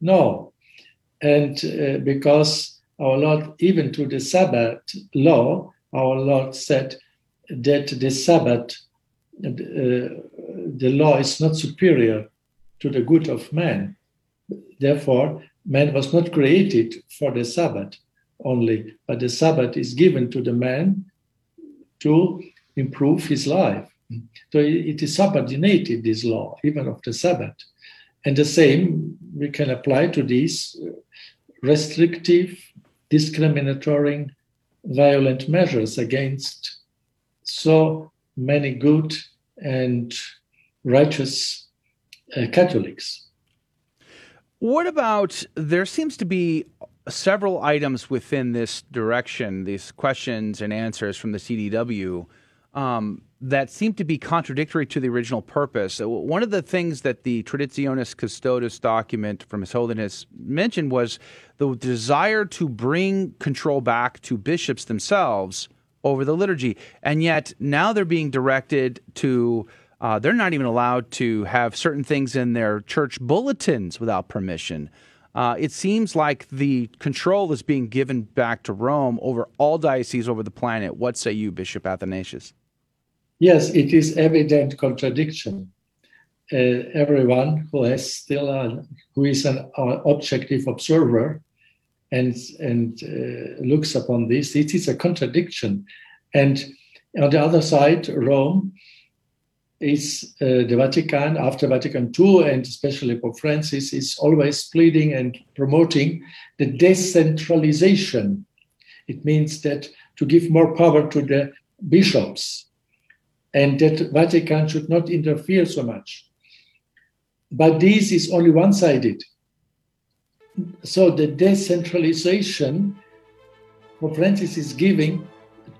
No. And uh, because our Lord, even to the Sabbath law, our Lord said that the Sabbath, uh, the law is not superior to the good of man. Therefore, man was not created for the Sabbath only, but the Sabbath is given to the man to improve his life. So it is subordinated, this law, even of the Sabbath. And the same we can apply to these restrictive, discriminatory, violent measures against so many good and righteous uh, Catholics. What about there seems to be several items within this direction, these questions and answers from the CDW, um, that seem to be contradictory to the original purpose. One of the things that the Traditionis Custodes document from His Holiness mentioned was the desire to bring control back to bishops themselves over the liturgy. And yet now they're being directed to, uh, they're not even allowed to have certain things in their church bulletins without permission. Uh, it seems like the control is being given back to Rome over all dioceses over the planet. What say you, Bishop Athanasius? Yes, it is evident contradiction. Uh, everyone who has still a, who is an objective observer and and uh, looks upon this, it is a contradiction. And on the other side, Rome is uh, the Vatican after Vatican II, and especially Pope Francis is always pleading and promoting the decentralization. It means that to give more power to the bishops, and that Vatican should not interfere so much. But this is only one-sided. So the decentralization Pope Francis is giving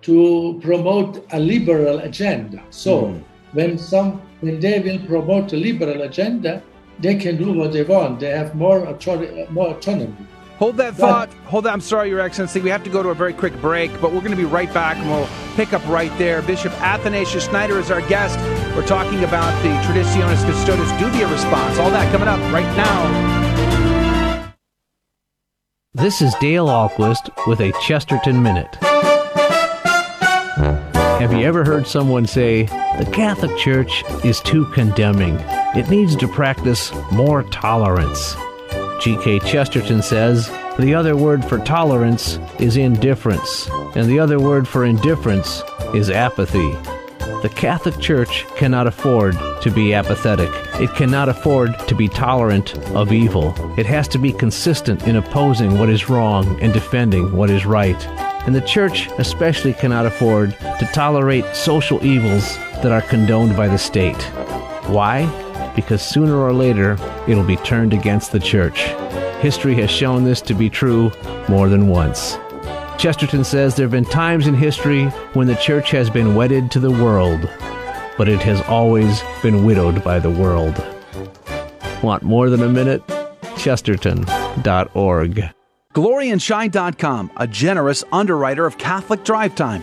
to promote a liberal agenda. So. Mm when some when they will promote a liberal agenda, they can do what they want. They have more authority, more autonomy. Hold that thought. Hold that. I'm sorry, Your Excellency. We have to go to a very quick break, but we're going to be right back and we'll pick up right there. Bishop Athanasius Schneider is our guest. We're talking about the Traditionis Custodes Dubia response. All that coming up right now. This is Dale Ahlquist with a Chesterton Minute. Have you ever heard someone say, the Catholic Church is too condemning? It needs to practice more tolerance. G.K. Chesterton says, the other word for tolerance is indifference, and the other word for indifference is apathy. The Catholic Church cannot afford to be apathetic. It cannot afford to be tolerant of evil. It has to be consistent in opposing what is wrong and defending what is right and the church especially cannot afford to tolerate social evils that are condoned by the state. Why? Because sooner or later it'll be turned against the church. History has shown this to be true more than once. Chesterton says there have been times in history when the church has been wedded to the world, but it has always been widowed by the world. Want more than a minute? Chesterton.org. GloryandShine.com, a generous underwriter of Catholic Drive Time.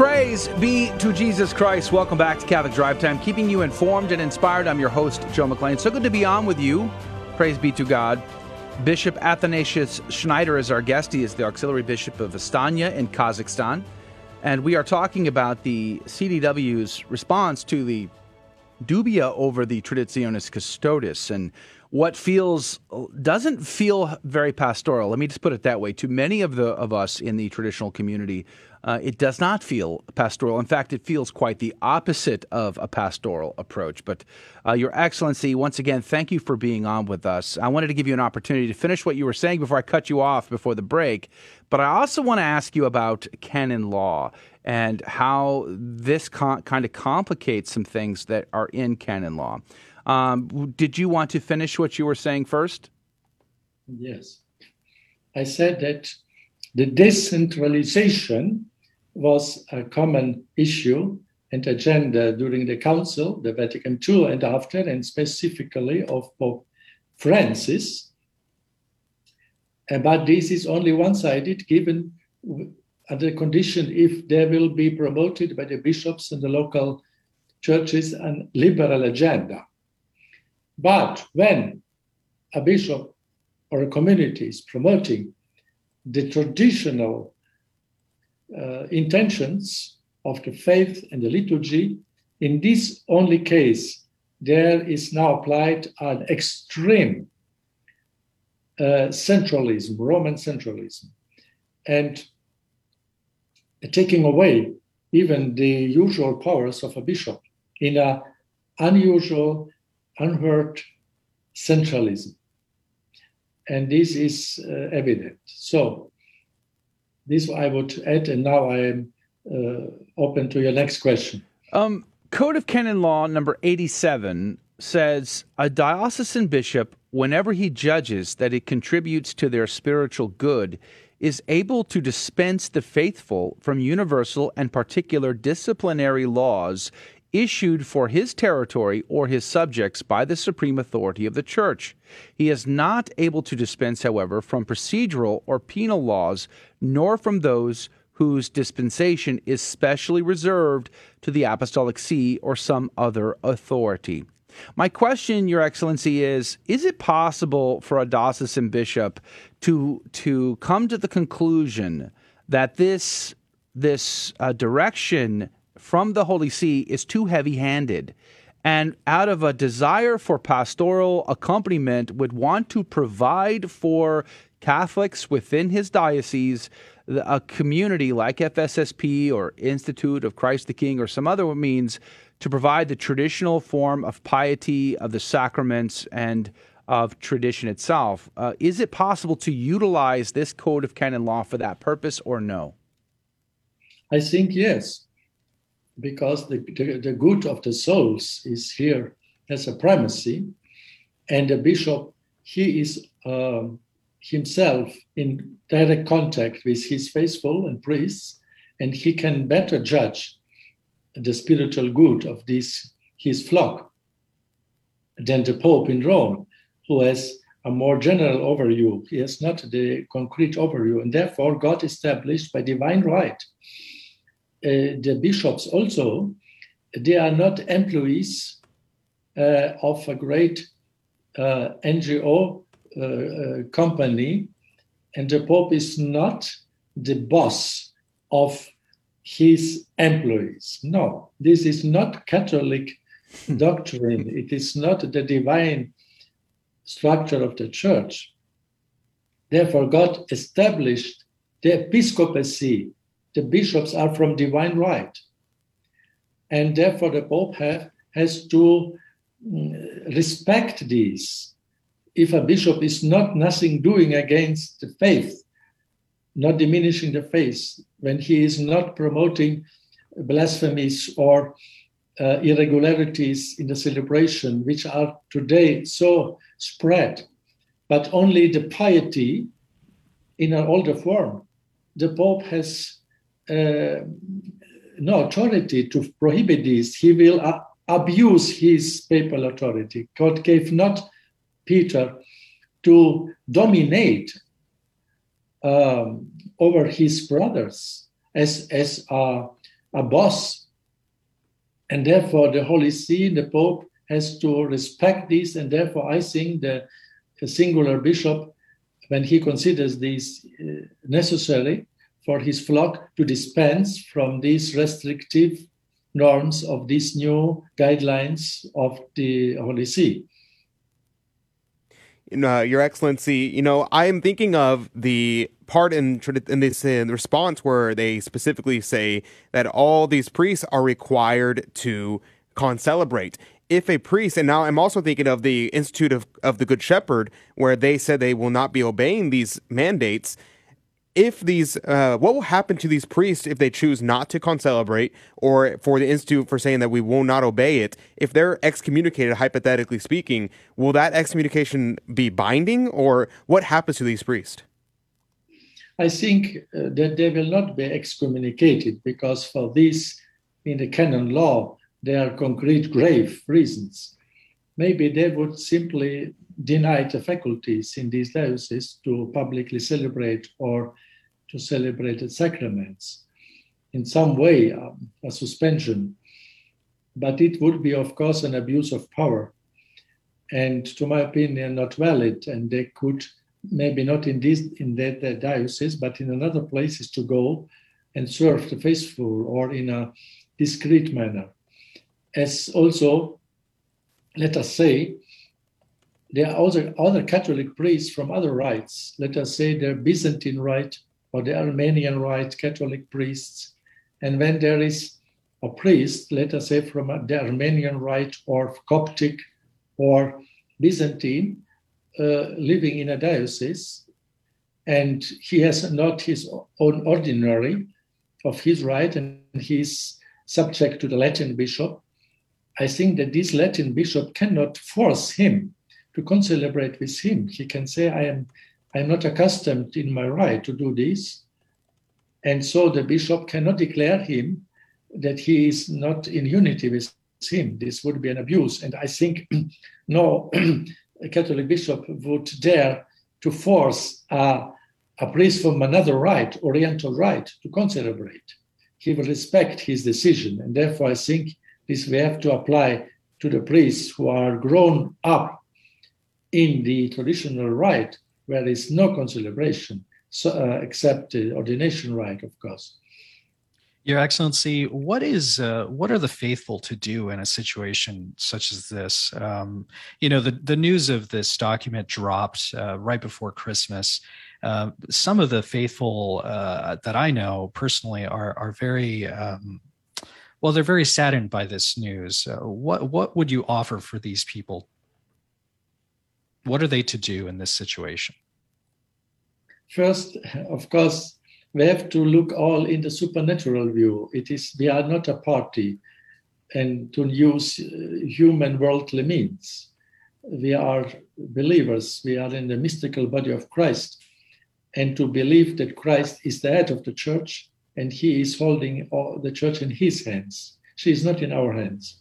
Praise be to Jesus Christ. Welcome back to Catholic Drive Time, keeping you informed and inspired. I'm your host, Joe McClain. So good to be on with you. Praise be to God. Bishop Athanasius Schneider is our guest. He is the auxiliary bishop of Astana in Kazakhstan. And we are talking about the CDW's response to the dubia over the Traditionis Custodes and what feels doesn't feel very pastoral. Let me just put it that way. To many of the of us in the traditional community, uh, it does not feel pastoral. In fact, it feels quite the opposite of a pastoral approach. But, uh, Your Excellency, once again, thank you for being on with us. I wanted to give you an opportunity to finish what you were saying before I cut you off before the break. But I also want to ask you about canon law and how this con- kind of complicates some things that are in canon law. Um, did you want to finish what you were saying first? Yes. I said that the decentralization was a common issue and agenda during the Council, the Vatican II, and after, and specifically of Pope Francis. Uh, but this is only one sided, given under condition if they will be promoted by the bishops and the local churches and liberal agenda. But when a bishop or a community is promoting the traditional uh, intentions of the faith and the liturgy, in this only case, there is now applied an extreme uh, centralism, Roman centralism, and taking away even the usual powers of a bishop in an unusual unheard centralism. And this is uh, evident. So, this I would add, and now I am uh, open to your next question. Um, Code of Canon Law number 87 says a diocesan bishop, whenever he judges that it contributes to their spiritual good, is able to dispense the faithful from universal and particular disciplinary laws issued for his territory or his subjects by the supreme authority of the Church. He is not able to dispense, however, from procedural or penal laws, nor from those whose dispensation is specially reserved to the Apostolic See or some other authority. My question, Your Excellency, is Is it possible for a diocesan bishop to, to come to the conclusion that this, this uh, direction from the Holy See is too heavy handed. And out of a desire for pastoral accompaniment, would want to provide for Catholics within his diocese a community like FSSP or Institute of Christ the King or some other means to provide the traditional form of piety of the sacraments and of tradition itself. Uh, is it possible to utilize this code of canon law for that purpose or no? I think yes because the, the, the good of the souls is here as a primacy. And the bishop, he is um, himself in direct contact with his faithful and priests, and he can better judge the spiritual good of this his flock than the Pope in Rome, who has a more general overview. He has not the concrete overview, and therefore God established by divine right uh, the bishops also, they are not employees uh, of a great uh, NGO company, and the Pope is not the boss of his employees. No, this is not Catholic doctrine. It is not the divine structure of the church. Therefore, God established the episcopacy the bishops are from divine right. And therefore, the Pope have, has to mm, respect these. If a bishop is not nothing doing against the faith, not diminishing the faith, when he is not promoting blasphemies or uh, irregularities in the celebration, which are today so spread, but only the piety in an older form, the Pope has no authority to prohibit this. He will uh, abuse his papal authority. God gave not Peter to dominate um, over his brothers as, as a, a boss. And therefore, the Holy See, the Pope, has to respect this. And therefore, I think the, the singular bishop when he considers this uh, necessary for his flock to dispense from these restrictive norms of these new guidelines of the Holy See. Uh, Your Excellency, you know, I am thinking of the part in, in this in response where they specifically say that all these priests are required to concelebrate. If a priest, and now I'm also thinking of the Institute of, of the Good Shepherd, where they said they will not be obeying these mandates if these uh, what will happen to these priests if they choose not to concelebrate or for the institute for saying that we will not obey it? If they're excommunicated hypothetically speaking will that excommunication be binding or what happens to these priests? I think uh, that they will not be excommunicated because for this in the canon law there are concrete grave reasons. Maybe they would simply deny the faculties in these dioceses to publicly celebrate or to celebrate the sacraments. In some way, um, a suspension. But it would be, of course, an abuse of power. And to my opinion, not valid. And they could maybe not in this in that, that diocese, but in another places to go and serve the faithful or in a discreet manner. As also, let us say, there are other, Catholic priests from other rites, let us say the Byzantine rite or the Armenian rite Catholic priests. And when there is a priest, let us say from the Armenian rite or Coptic or Byzantine, uh, living in a diocese, and he has not his own ordinary of his rite, and he's subject to the Latin bishop, I think that this Latin bishop cannot force him to concelebrate with him. He can say, I am I am not accustomed in my rite to do this. And so the bishop cannot declare him that he is not in unity with him. This would be an abuse. And I think no Catholic bishop would dare to force a, a priest from another rite, Oriental rite, to concelebrate. He will respect his decision. And therefore, I think this we have to apply to the priests who are grown up in the traditional rite, where there is no concelebration, so, uh, except the ordination rite, of course. Your Excellency, what is uh, what are the faithful to do in a situation such as this? Um, you know, the the news of this document dropped uh, right before Christmas. Uh, some of the faithful uh, that I know personally are are very um, well. They're very saddened by this news. Uh, what what would you offer for these people what are they to do in this situation? First, of course, we have to look all in the supernatural view. It is we are not a party, and to use uh, human worldly means. We are believers. We are in the mystical body of Christ, and to believe that Christ is the head of the church and He is holding the church in His hands. She is not in our hands.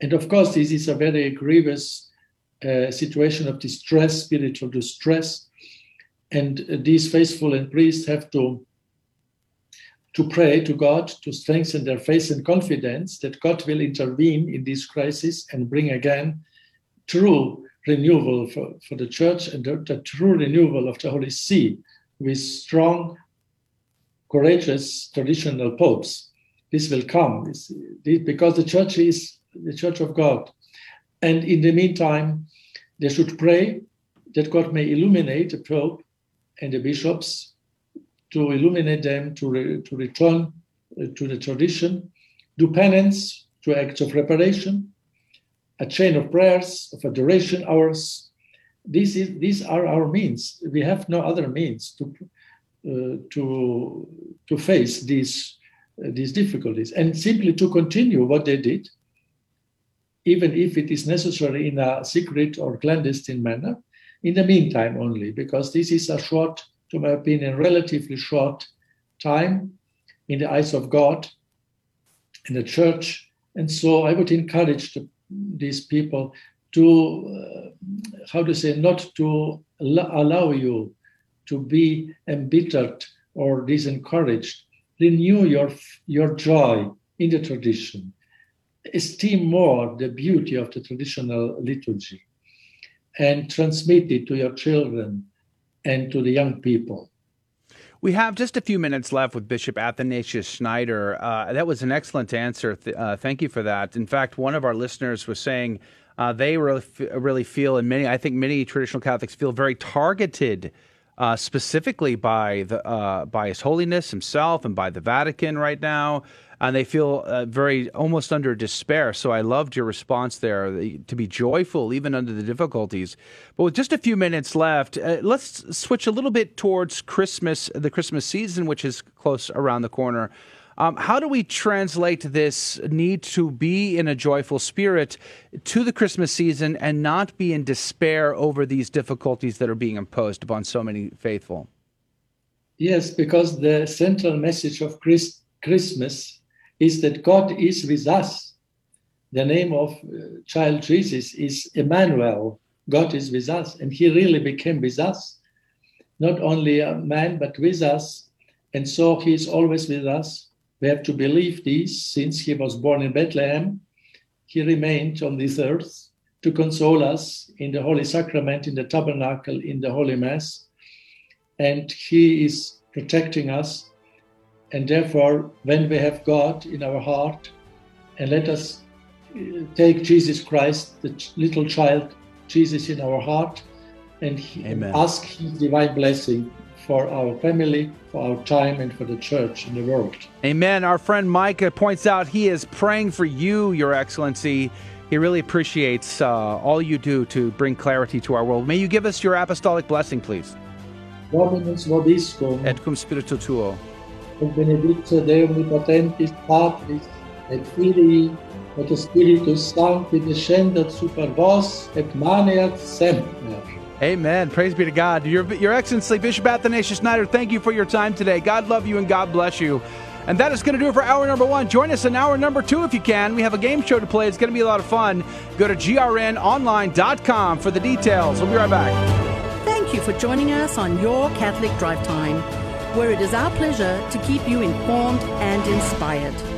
And of course, this is a very grievous a situation of distress, spiritual distress, and these faithful and priests have to to pray to God to strengthen their faith and confidence that God will intervene in this crisis and bring again true renewal for, for the church and the, the true renewal of the Holy See with strong, courageous traditional popes. This will come because the church is the church of God. And in the meantime, they should pray that God may illuminate the Pope and the bishops to illuminate them to, re, to return uh, to the tradition, do penance, to acts of reparation, a chain of prayers, of adoration hours. This is, these are our means. We have no other means to, uh, to, to face these, uh, these difficulties and simply to continue what they did even if it is necessary in a secret or clandestine manner, in the meantime only, because this is a short, to my opinion, relatively short time in the eyes of God in the church. And so I would encourage the, these people to, uh, how to say, not to allow you to be embittered or disencouraged. Renew your, your joy in the tradition esteem more the beauty of the traditional liturgy and transmit it to your children and to the young people. We have just a few minutes left with Bishop Athanasius Schneider. Uh, that was an excellent answer. Th- uh, thank you for that. In fact, one of our listeners was saying uh, they really, f- really feel, and many, I think many traditional Catholics feel very targeted uh, specifically by the uh, by His Holiness himself and by the Vatican right now, and they feel uh, very almost under despair. So I loved your response there to be joyful even under the difficulties. But with just a few minutes left, uh, let's switch a little bit towards Christmas, the Christmas season, which is close around the corner. Um, how do we translate this need to be in a joyful spirit to the Christmas season and not be in despair over these difficulties that are being imposed upon so many faithful? Yes, because the central message of Christ, Christmas is that God is with us. The name of uh, child Jesus is Emmanuel. God is with us, and He really became with us, not only a man, but with us. And so He is always with us. We have to believe this since he was born in Bethlehem. He remained on this earth to console us in the Holy Sacrament, in the tabernacle, in the Holy Mass. And he is protecting us. And therefore, when we have God in our heart, and let us uh, take Jesus Christ, the little child, Jesus in our heart, and ask his divine blessing for our family, for our time, and for the church and the world. Amen. Our friend Micah points out he is praying for you, Your Excellency. He really appreciates uh, all you do to bring clarity to our world. May you give us your apostolic blessing, please. Dominus vobiscum. Et cum spiritu tuo. Et benedicta Dei omnipotentis Patris, et Filii, et Spiritus Sancti descendat super vos, et maneat semper. Amen. Praise be to God. Your, Your Excellency, Bishop Athanasius Schneider, thank you for your time today. God love you and God bless you. And that is going to do it for hour number one. Join us in hour number two if you can. We have a game show to play. It's going to be a lot of fun. Go to grnonline.com for the details. We'll be right back. Thank you for joining us on Your Catholic Drive Time, where it is our pleasure to keep you informed and inspired.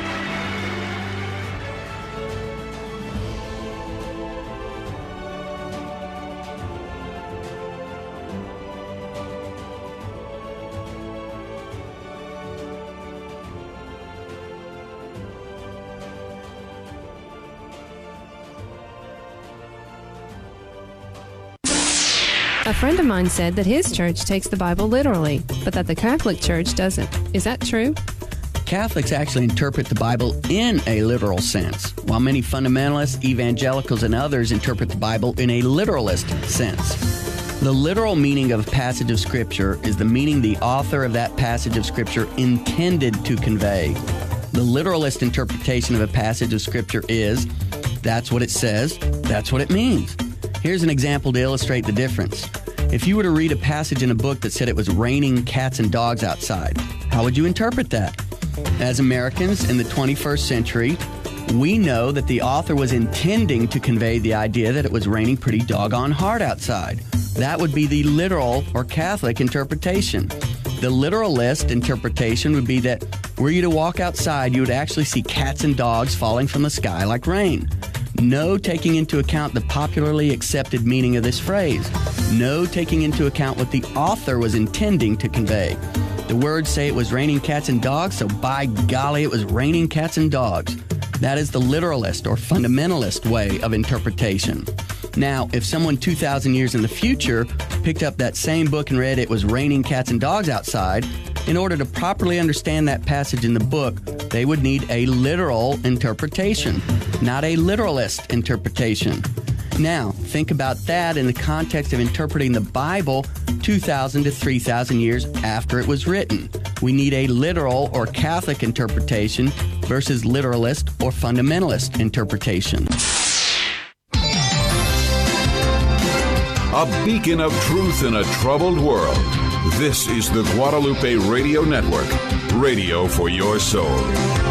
Friend of mine said that his church takes the Bible literally, but that the Catholic Church doesn't. Is that true? Catholics actually interpret the Bible in a literal sense, while many fundamentalists, evangelicals, and others interpret the Bible in a literalist sense. The literal meaning of a passage of Scripture is the meaning the author of that passage of Scripture intended to convey. The literalist interpretation of a passage of Scripture is that's what it says, that's what it means. Here's an example to illustrate the difference. If you were to read a passage in a book that said it was raining cats and dogs outside, how would you interpret that? As Americans in the 21st century, we know that the author was intending to convey the idea that it was raining pretty doggone hard outside. That would be the literal or Catholic interpretation. The literalist interpretation would be that were you to walk outside, you would actually see cats and dogs falling from the sky like rain. No taking into account the popularly accepted meaning of this phrase. No taking into account what the author was intending to convey. The words say it was raining cats and dogs, so by golly, it was raining cats and dogs. That is the literalist or fundamentalist way of interpretation. Now, if someone 2,000 years in the future picked up that same book and read it was raining cats and dogs outside, in order to properly understand that passage in the book, they would need a literal interpretation, not a literalist interpretation. Now, think about that in the context of interpreting the Bible 2,000 to 3,000 years after it was written. We need a literal or Catholic interpretation versus literalist or fundamentalist interpretation. A beacon of truth in a troubled world. This is the Guadalupe Radio Network, radio for your soul.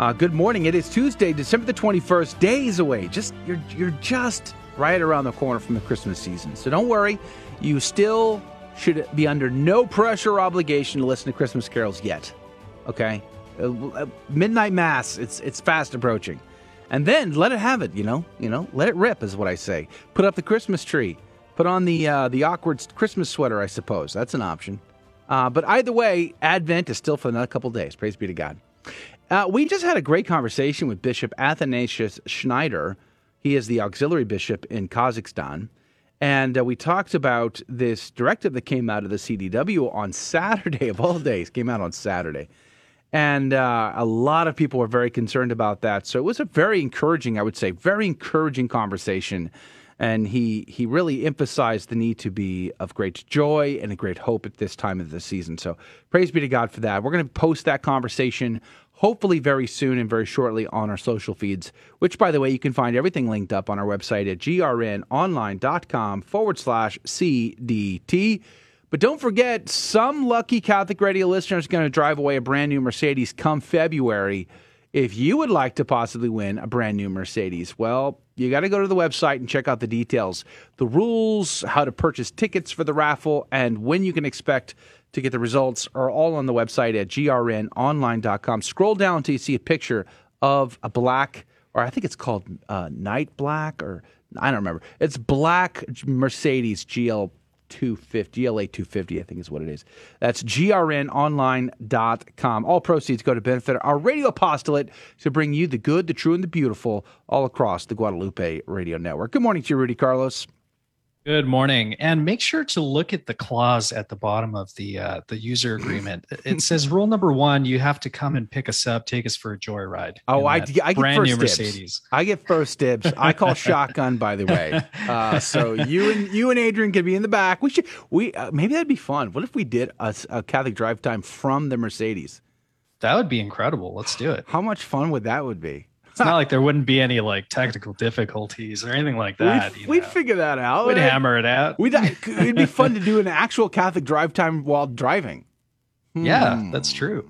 Uh, good morning. It is Tuesday, December the 21st, days away. Just you're you're just right around the corner from the Christmas season. So don't worry. You still should be under no pressure or obligation to listen to Christmas carols yet. Okay? Uh, uh, midnight mass, it's it's fast approaching. And then let it have it, you know? You know, let it rip is what I say. Put up the Christmas tree. Put on the uh, the awkward Christmas sweater, I suppose. That's an option. Uh, but either way, Advent is still for another couple days. Praise be to God. Uh, we just had a great conversation with Bishop Athanasius Schneider. He is the auxiliary bishop in Kazakhstan. And uh, we talked about this directive that came out of the CDW on Saturday, of all days, came out on Saturday. And uh, a lot of people were very concerned about that. So it was a very encouraging, I would say, very encouraging conversation. And he, he really emphasized the need to be of great joy and a great hope at this time of the season. So praise be to God for that. We're going to post that conversation hopefully very soon and very shortly on our social feeds, which, by the way, you can find everything linked up on our website at grnonline.com forward slash CDT. But don't forget, some lucky Catholic radio listeners are going to drive away a brand new Mercedes come February. If you would like to possibly win a brand new Mercedes, well, you got to go to the website and check out the details, the rules, how to purchase tickets for the raffle, and when you can expect to get the results are all on the website at grnonline.com. Scroll down until you see a picture of a black, or I think it's called uh, night black, or I don't remember. It's black Mercedes GL 250, GLA 250, I think is what it is. That's grnonline.com. All proceeds go to benefit our radio apostolate to bring you the good, the true, and the beautiful all across the Guadalupe Radio Network. Good morning to you, Rudy Carlos. Good morning, and make sure to look at the clause at the bottom of the uh, the user agreement. It says rule number one: you have to come and pick us up, take us for a joyride. Oh, I, I get brand first new dibs. Mercedes. I get first dibs. I call shotgun, by the way. Uh, so you and you and Adrian could be in the back. We should we uh, maybe that'd be fun. What if we did a, a Catholic drive time from the Mercedes? That would be incredible. Let's do it. How much fun would that would be? It's not like there wouldn't be any like technical difficulties or anything like that. We'd, we'd figure that out. We'd hammer it out. We'd, it'd be fun to do an actual Catholic drive time while driving. Yeah, Hmm. that's true.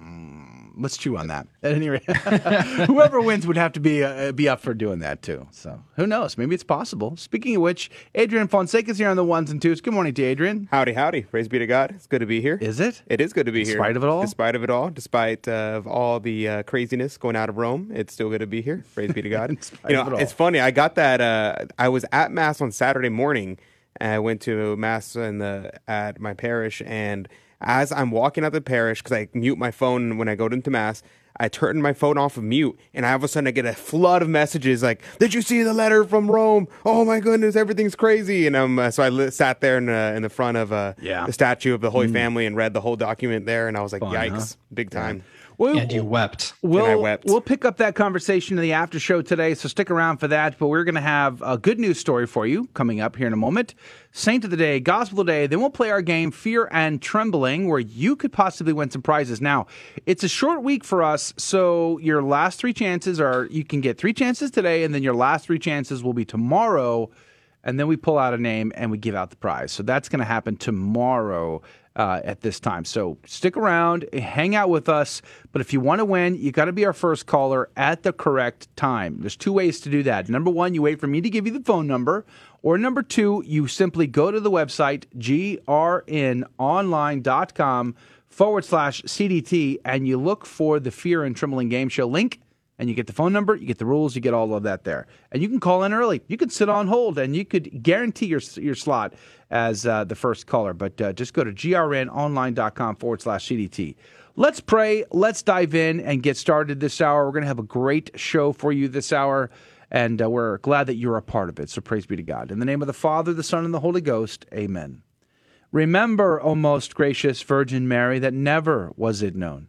Let's chew on that. At any rate, whoever wins would have to be uh, be up for doing that too. So who knows? Maybe it's possible. Speaking of which, Adrian Fonseca's here on the ones and twos. Good morning to Adrian. Howdy, howdy. Praise be to God. It's good to be here. Is it? It is good to be In here. Despite of it all? Despite of it all, despite uh, of all the uh, craziness going out of Rome, it's still good to be here. Praise be to God. you know, it it's funny. I got that. Uh, I was at mass on Saturday morning. And I went to mass in the at my parish, and as I'm walking out the parish, because I mute my phone when I go into mass, I turn my phone off of mute, and I, all of a sudden I get a flood of messages like, "Did you see the letter from Rome? Oh my goodness, everything's crazy!" And um, uh, so I li- sat there in, uh, in the front of uh, Yeah. the statue of the Holy Mm. Family and read the whole document there, and I was like, Fun, "Yikes, huh? big time!" Well, and you wept. We'll, And I wept. we'll pick up that conversation in the after show today, so stick around for that. But we're going to have a good news story for you coming up here in a moment. Saint of the day, gospel of the day. Then we'll play our game, Fear and Trembling, where you could possibly win some prizes. Now, it's a short week for us, so your last three chances are you can get three chances today, and then your last three chances will be tomorrow. And then we pull out a name and we give out the prize. So that's going to happen tomorrow uh, at this time. So stick around, hang out with us. But if you want to win, you got to be our first caller at the correct time. There's two ways to do that. Number one, you wait for me to give you the phone number. Or number two, you simply go to the website, grnonline.com forward slash CDT, and you look for the Fear and Trembling Game Show link and you get the phone number, you get the rules, you get all of that there, and you can call in early. You could sit on hold, and you could guarantee your your slot as uh, the first caller. But uh, just go to grnonline.com forward slash cdt. Let's pray. Let's dive in and get started this hour. We're going to have a great show for you this hour, and uh, we're glad that you're a part of it. So praise be to God. In the name of the Father, the Son, and the Holy Ghost. Amen. Remember, O most gracious Virgin Mary, that never was it known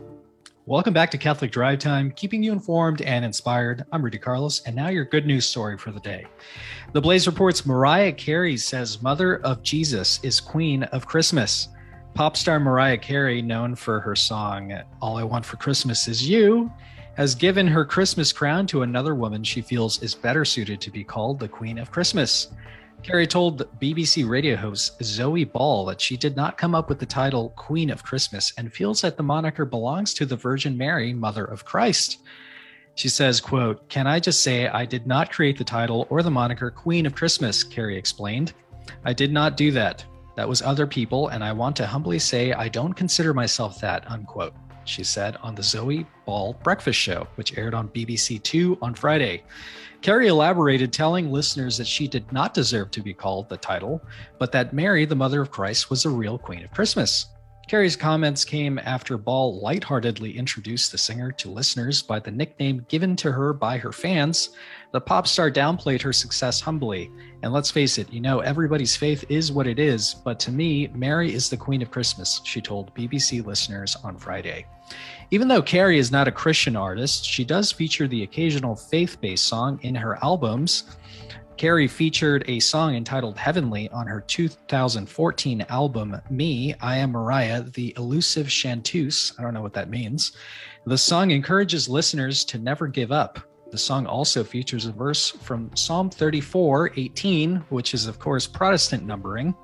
Welcome back to Catholic Drive Time, keeping you informed and inspired. I'm Rudy Carlos, and now your good news story for the day. The Blaze reports Mariah Carey says Mother of Jesus is Queen of Christmas. Pop star Mariah Carey, known for her song All I Want for Christmas Is You, has given her Christmas crown to another woman she feels is better suited to be called the Queen of Christmas. Carey told BBC radio host Zoe Ball that she did not come up with the title Queen of Christmas and feels that the moniker belongs to the Virgin Mary, Mother of Christ. She says, quote, Can I just say I did not create the title or the moniker Queen of Christmas, Carey explained. I did not do that. That was other people, and I want to humbly say I don't consider myself that, unquote, she said on the Zoe Ball Breakfast Show, which aired on BBC Two on Friday. Carey elaborated, telling listeners that she did not deserve to be called the title, but that Mary, the mother of Christ, was a real Queen of Christmas. Carey's comments came after Ball lightheartedly introduced the singer to listeners by the nickname given to her by her fans. The pop star downplayed her success humbly. And let's face it, you know, everybody's faith is what it is, but to me, Mary is the Queen of Christmas, she told BBC listeners on Friday. Even though Carey is not a Christian artist, she does feature the occasional faith based song in her albums. Carey featured a song entitled Heavenly on her 2014 album, Me, I Am Mariah, the Elusive Chanteuse. I don't know what that means. The song encourages listeners to never give up. The song also features a verse from Psalm 34 18, which is, of course, Protestant numbering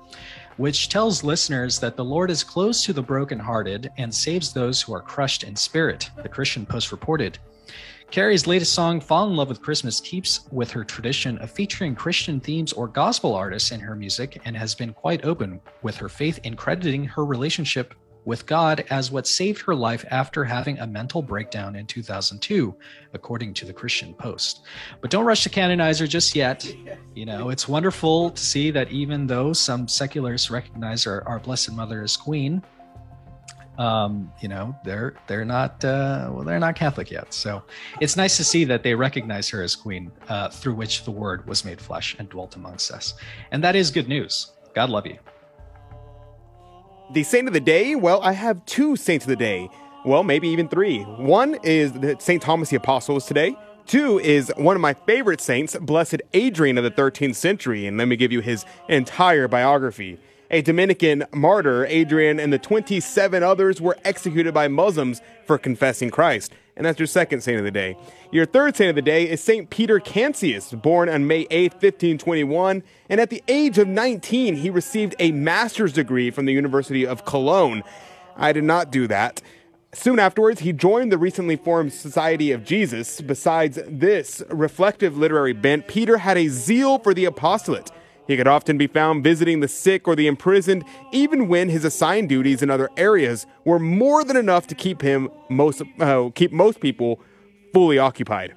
which tells listeners that the Lord is close to the brokenhearted and saves those who are crushed in spirit, the Christian Post reported. Carey's latest song, Fall in Love with Christmas, keeps with her tradition of featuring Christian themes or gospel artists in her music and has been quite open with her faith in crediting her relationship with God as what saved her life after having a mental breakdown in 2002, according to the Christian Post. But don't rush to canonize her just yet. You know, it's wonderful to see that even though some secularists recognize our, our Blessed Mother as Queen, um, you know, they're they're not uh, well, they're not Catholic yet. So it's nice to see that they recognize her as Queen, uh, through which the Word was made flesh and dwelt amongst us, and that is good news. God love you. The saint of the day? Well, I have two saints of the day. Well, maybe even three. One is St. Thomas the Apostle is today. Two is one of my favorite saints, Blessed Adrian of the 13th century. And let me give you his entire biography. A Dominican martyr, Adrian and the 27 others were executed by Muslims for confessing Christ and that's your second saint of the day. Your third saint of the day is Saint Peter Canisius, born on May 8, 1521, and at the age of 19, he received a master's degree from the University of Cologne. I did not do that. Soon afterwards, he joined the recently formed Society of Jesus. Besides this reflective literary bent, Peter had a zeal for the apostolate. He could often be found visiting the sick or the imprisoned, even when his assigned duties in other areas were more than enough to keep him most uh, keep most people fully occupied.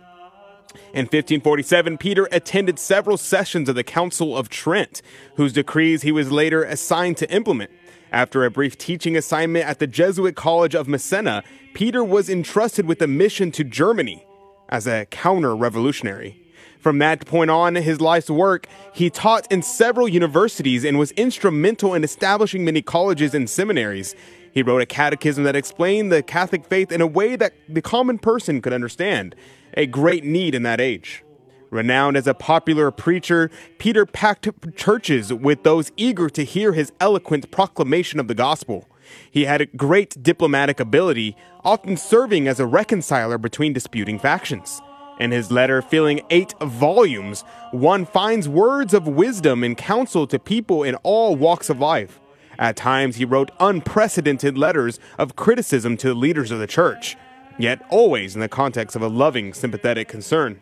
In 1547, Peter attended several sessions of the Council of Trent, whose decrees he was later assigned to implement. After a brief teaching assignment at the Jesuit College of Messina, Peter was entrusted with a mission to Germany as a counter revolutionary. From that point on, his life's work, he taught in several universities and was instrumental in establishing many colleges and seminaries. He wrote a catechism that explained the Catholic faith in a way that the common person could understand, a great need in that age. Renowned as a popular preacher, Peter packed churches with those eager to hear his eloquent proclamation of the gospel. He had great diplomatic ability, often serving as a reconciler between disputing factions. In his letter, filling eight volumes, one finds words of wisdom and counsel to people in all walks of life. At times, he wrote unprecedented letters of criticism to the leaders of the church, yet always in the context of a loving, sympathetic concern.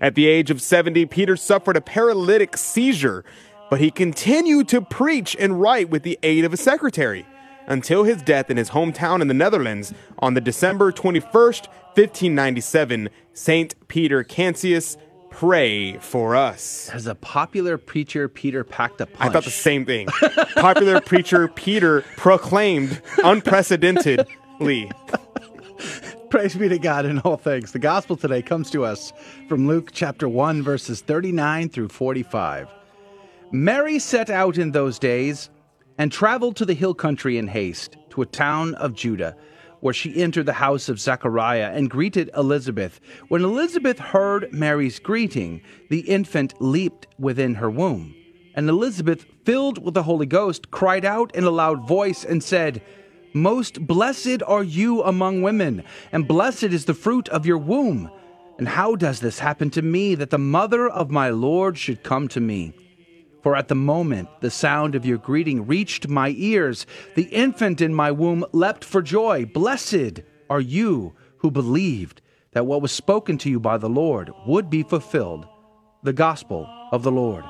At the age of 70, Peter suffered a paralytic seizure, but he continued to preach and write with the aid of a secretary until his death in his hometown in the Netherlands on the December 21st, 1597, Saint Peter Canisius, pray for us. As a popular preacher, Peter packed a punch. I thought the same thing. Popular preacher Peter proclaimed unprecedentedly. Praise be to God in all things. The gospel today comes to us from Luke chapter 1, verses 39 through 45. Mary set out in those days and traveled to the hill country in haste to a town of Judah, where she entered the house of Zechariah and greeted Elizabeth. When Elizabeth heard Mary's greeting, the infant leaped within her womb. And Elizabeth, filled with the Holy Ghost, cried out in a loud voice and said, Most blessed are you among women, and blessed is the fruit of your womb. And how does this happen to me, that the mother of my Lord should come to me? For at the moment the sound of your greeting reached my ears, the infant in my womb leapt for joy. Blessed are you who believed that what was spoken to you by the Lord would be fulfilled. The Gospel of the Lord.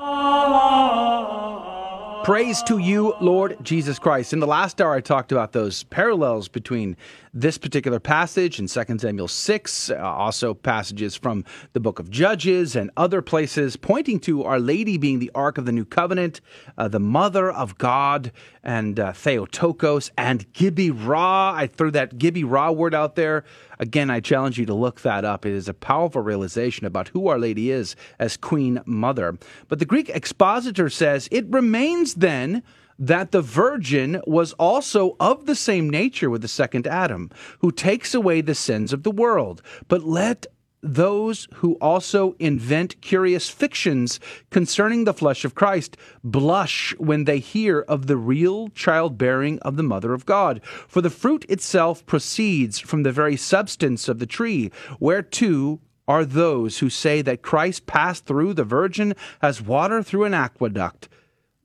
Praise to you, Lord Jesus Christ. In the last hour, I talked about those parallels between this particular passage in 2 Samuel 6, uh, also passages from the book of Judges and other places, pointing to Our Lady being the Ark of the New Covenant, uh, the Mother of God, and uh, Theotokos, and Gebirah. I threw that Gebirah word out there. Again, I challenge you to look that up. It is a powerful realization about who Our Lady is as Queen Mother. But the Greek expositor says it remains then that the virgin was also of the same nature with the second Adam, who takes away the sins of the world. But let those who also invent curious fictions concerning the flesh of Christ blush when they hear of the real childbearing of the Mother of God. For the fruit itself proceeds from the very substance of the tree, whereto are those who say that Christ passed through the Virgin as water through an aqueduct.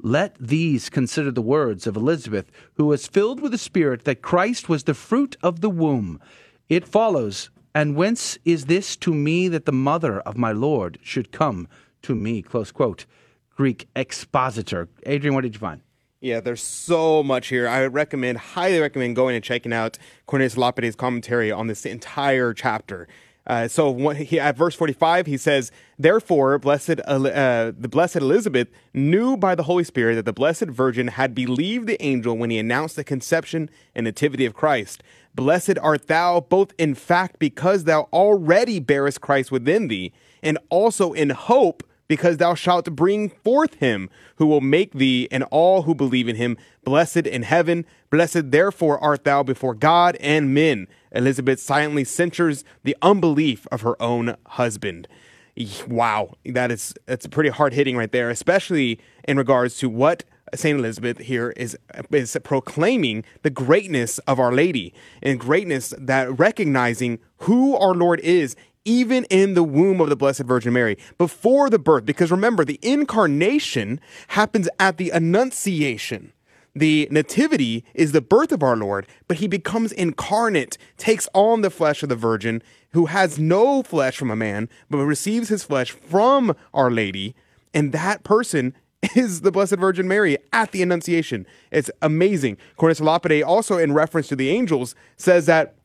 Let these consider the words of Elizabeth, who was filled with the Spirit, that Christ was the fruit of the womb. It follows, And whence is this to me that the mother of my Lord should come to me? Close quote. Greek expositor. Adrian, what did you find? Yeah, there's so much here. I recommend, highly recommend going and checking out Cornelius Lapide's commentary on this entire chapter. Uh, so what he, at verse 45, he says, Therefore, blessed, uh, the blessed Elizabeth knew by the Holy Spirit that the Blessed Virgin had believed the angel when he announced the conception and nativity of Christ. Blessed art thou, both in fact, because thou already bearest Christ within thee, and also in hope, because thou shalt bring forth him who will make thee and all who believe in him blessed in heaven. Blessed therefore art thou before God and men. Elizabeth silently censures the unbelief of her own husband. Wow, that is that's pretty hard hitting right there, especially in regards to what Saint Elizabeth here is is proclaiming the greatness of Our Lady and greatness that recognizing who our Lord is even in the womb of the Blessed Virgin Mary, before the birth. Because remember, the incarnation happens at the Annunciation. The nativity is the birth of our Lord, but he becomes incarnate, takes on the flesh of the Virgin, who has no flesh from a man, but receives his flesh from Our Lady. And that person is the Blessed Virgin Mary at the Annunciation. It's amazing. Cornelius Lapide also, in reference to the angels, says that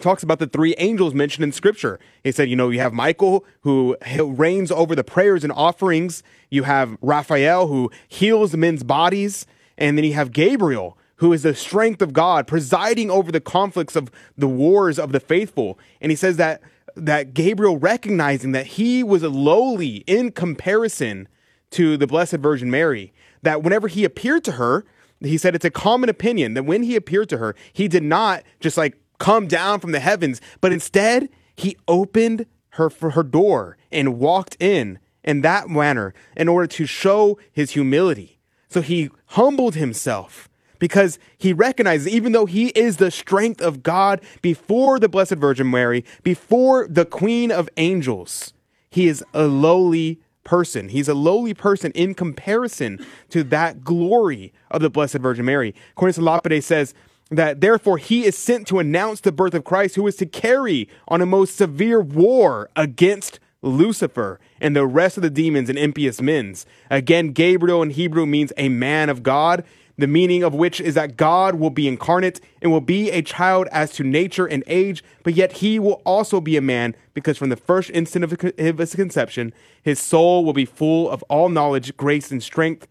talks about the three angels mentioned in scripture. He said, you know, you have Michael who reigns over the prayers and offerings. You have Raphael who heals men's bodies. And then you have Gabriel who is the strength of God presiding over the conflicts of the wars of the faithful. And he says that that Gabriel recognizing that he was lowly in comparison to the Blessed Virgin Mary, that whenever he appeared to her, he said it's a common opinion that when he appeared to her, he did not just like come down from the heavens, but instead he opened her her door and walked in in that manner in order to show his humility. So he humbled himself because he recognizes, even though he is the strength of God before the Blessed Virgin Mary, before the Queen of Angels, he is a lowly person. He's a lowly person in comparison to that glory of the Blessed Virgin Mary. Cornelius Lapide says, that therefore he is sent to announce the birth of Christ, who is to carry on a most severe war against Lucifer and the rest of the demons and impious men. Again, Gabriel in Hebrew means a man of God. the meaning of which is that God will be incarnate and will be a child as to nature and age, but yet he will also be a man because from the first instant of his conception, his soul will be full of all knowledge, grace, and strength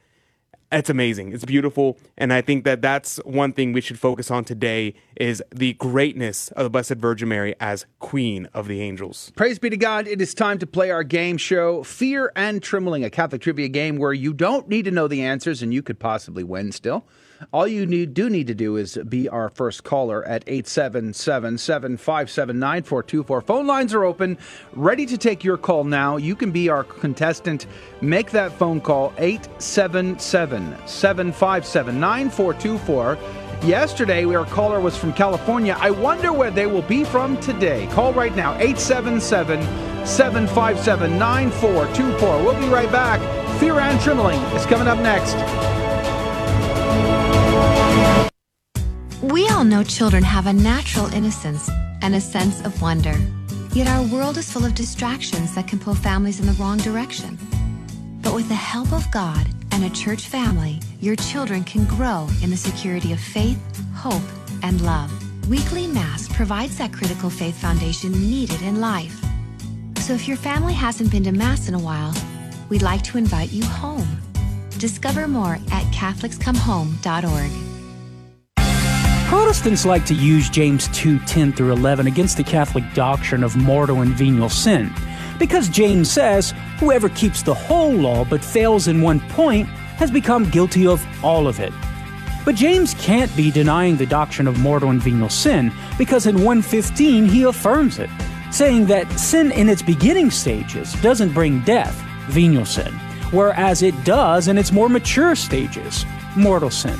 it's amazing. It's beautiful, and I think that that's one thing we should focus on today is the greatness of the Blessed Virgin Mary as Queen of the Angels. Praise be to God. It is time to play our game show, Fear and Trembling, a Catholic trivia game where you don't need to know the answers and you could possibly win still. All you need, do need to do is be our first caller at 877 757 9424. Phone lines are open, ready to take your call now. You can be our contestant. Make that phone call 877 757 9424. Yesterday, our caller was from California. I wonder where they will be from today. Call right now 877 757 9424. We'll be right back. Fear and Trembling is coming up next. We all know children have a natural innocence and a sense of wonder. Yet our world is full of distractions that can pull families in the wrong direction. But with the help of God and a church family, your children can grow in the security of faith, hope, and love. Weekly Mass provides that critical faith foundation needed in life. So if your family hasn't been to Mass in a while, we'd like to invite you home. Discover more at CatholicsComeHome.org. Protestants like to use James 2 10 through 11 against the Catholic doctrine of mortal and venial sin. Because James says, whoever keeps the whole law but fails in one point has become guilty of all of it. But James can't be denying the doctrine of mortal and venial sin because in 115 he affirms it, saying that sin in its beginning stages doesn't bring death, venial sin, whereas it does in its more mature stages, mortal sin.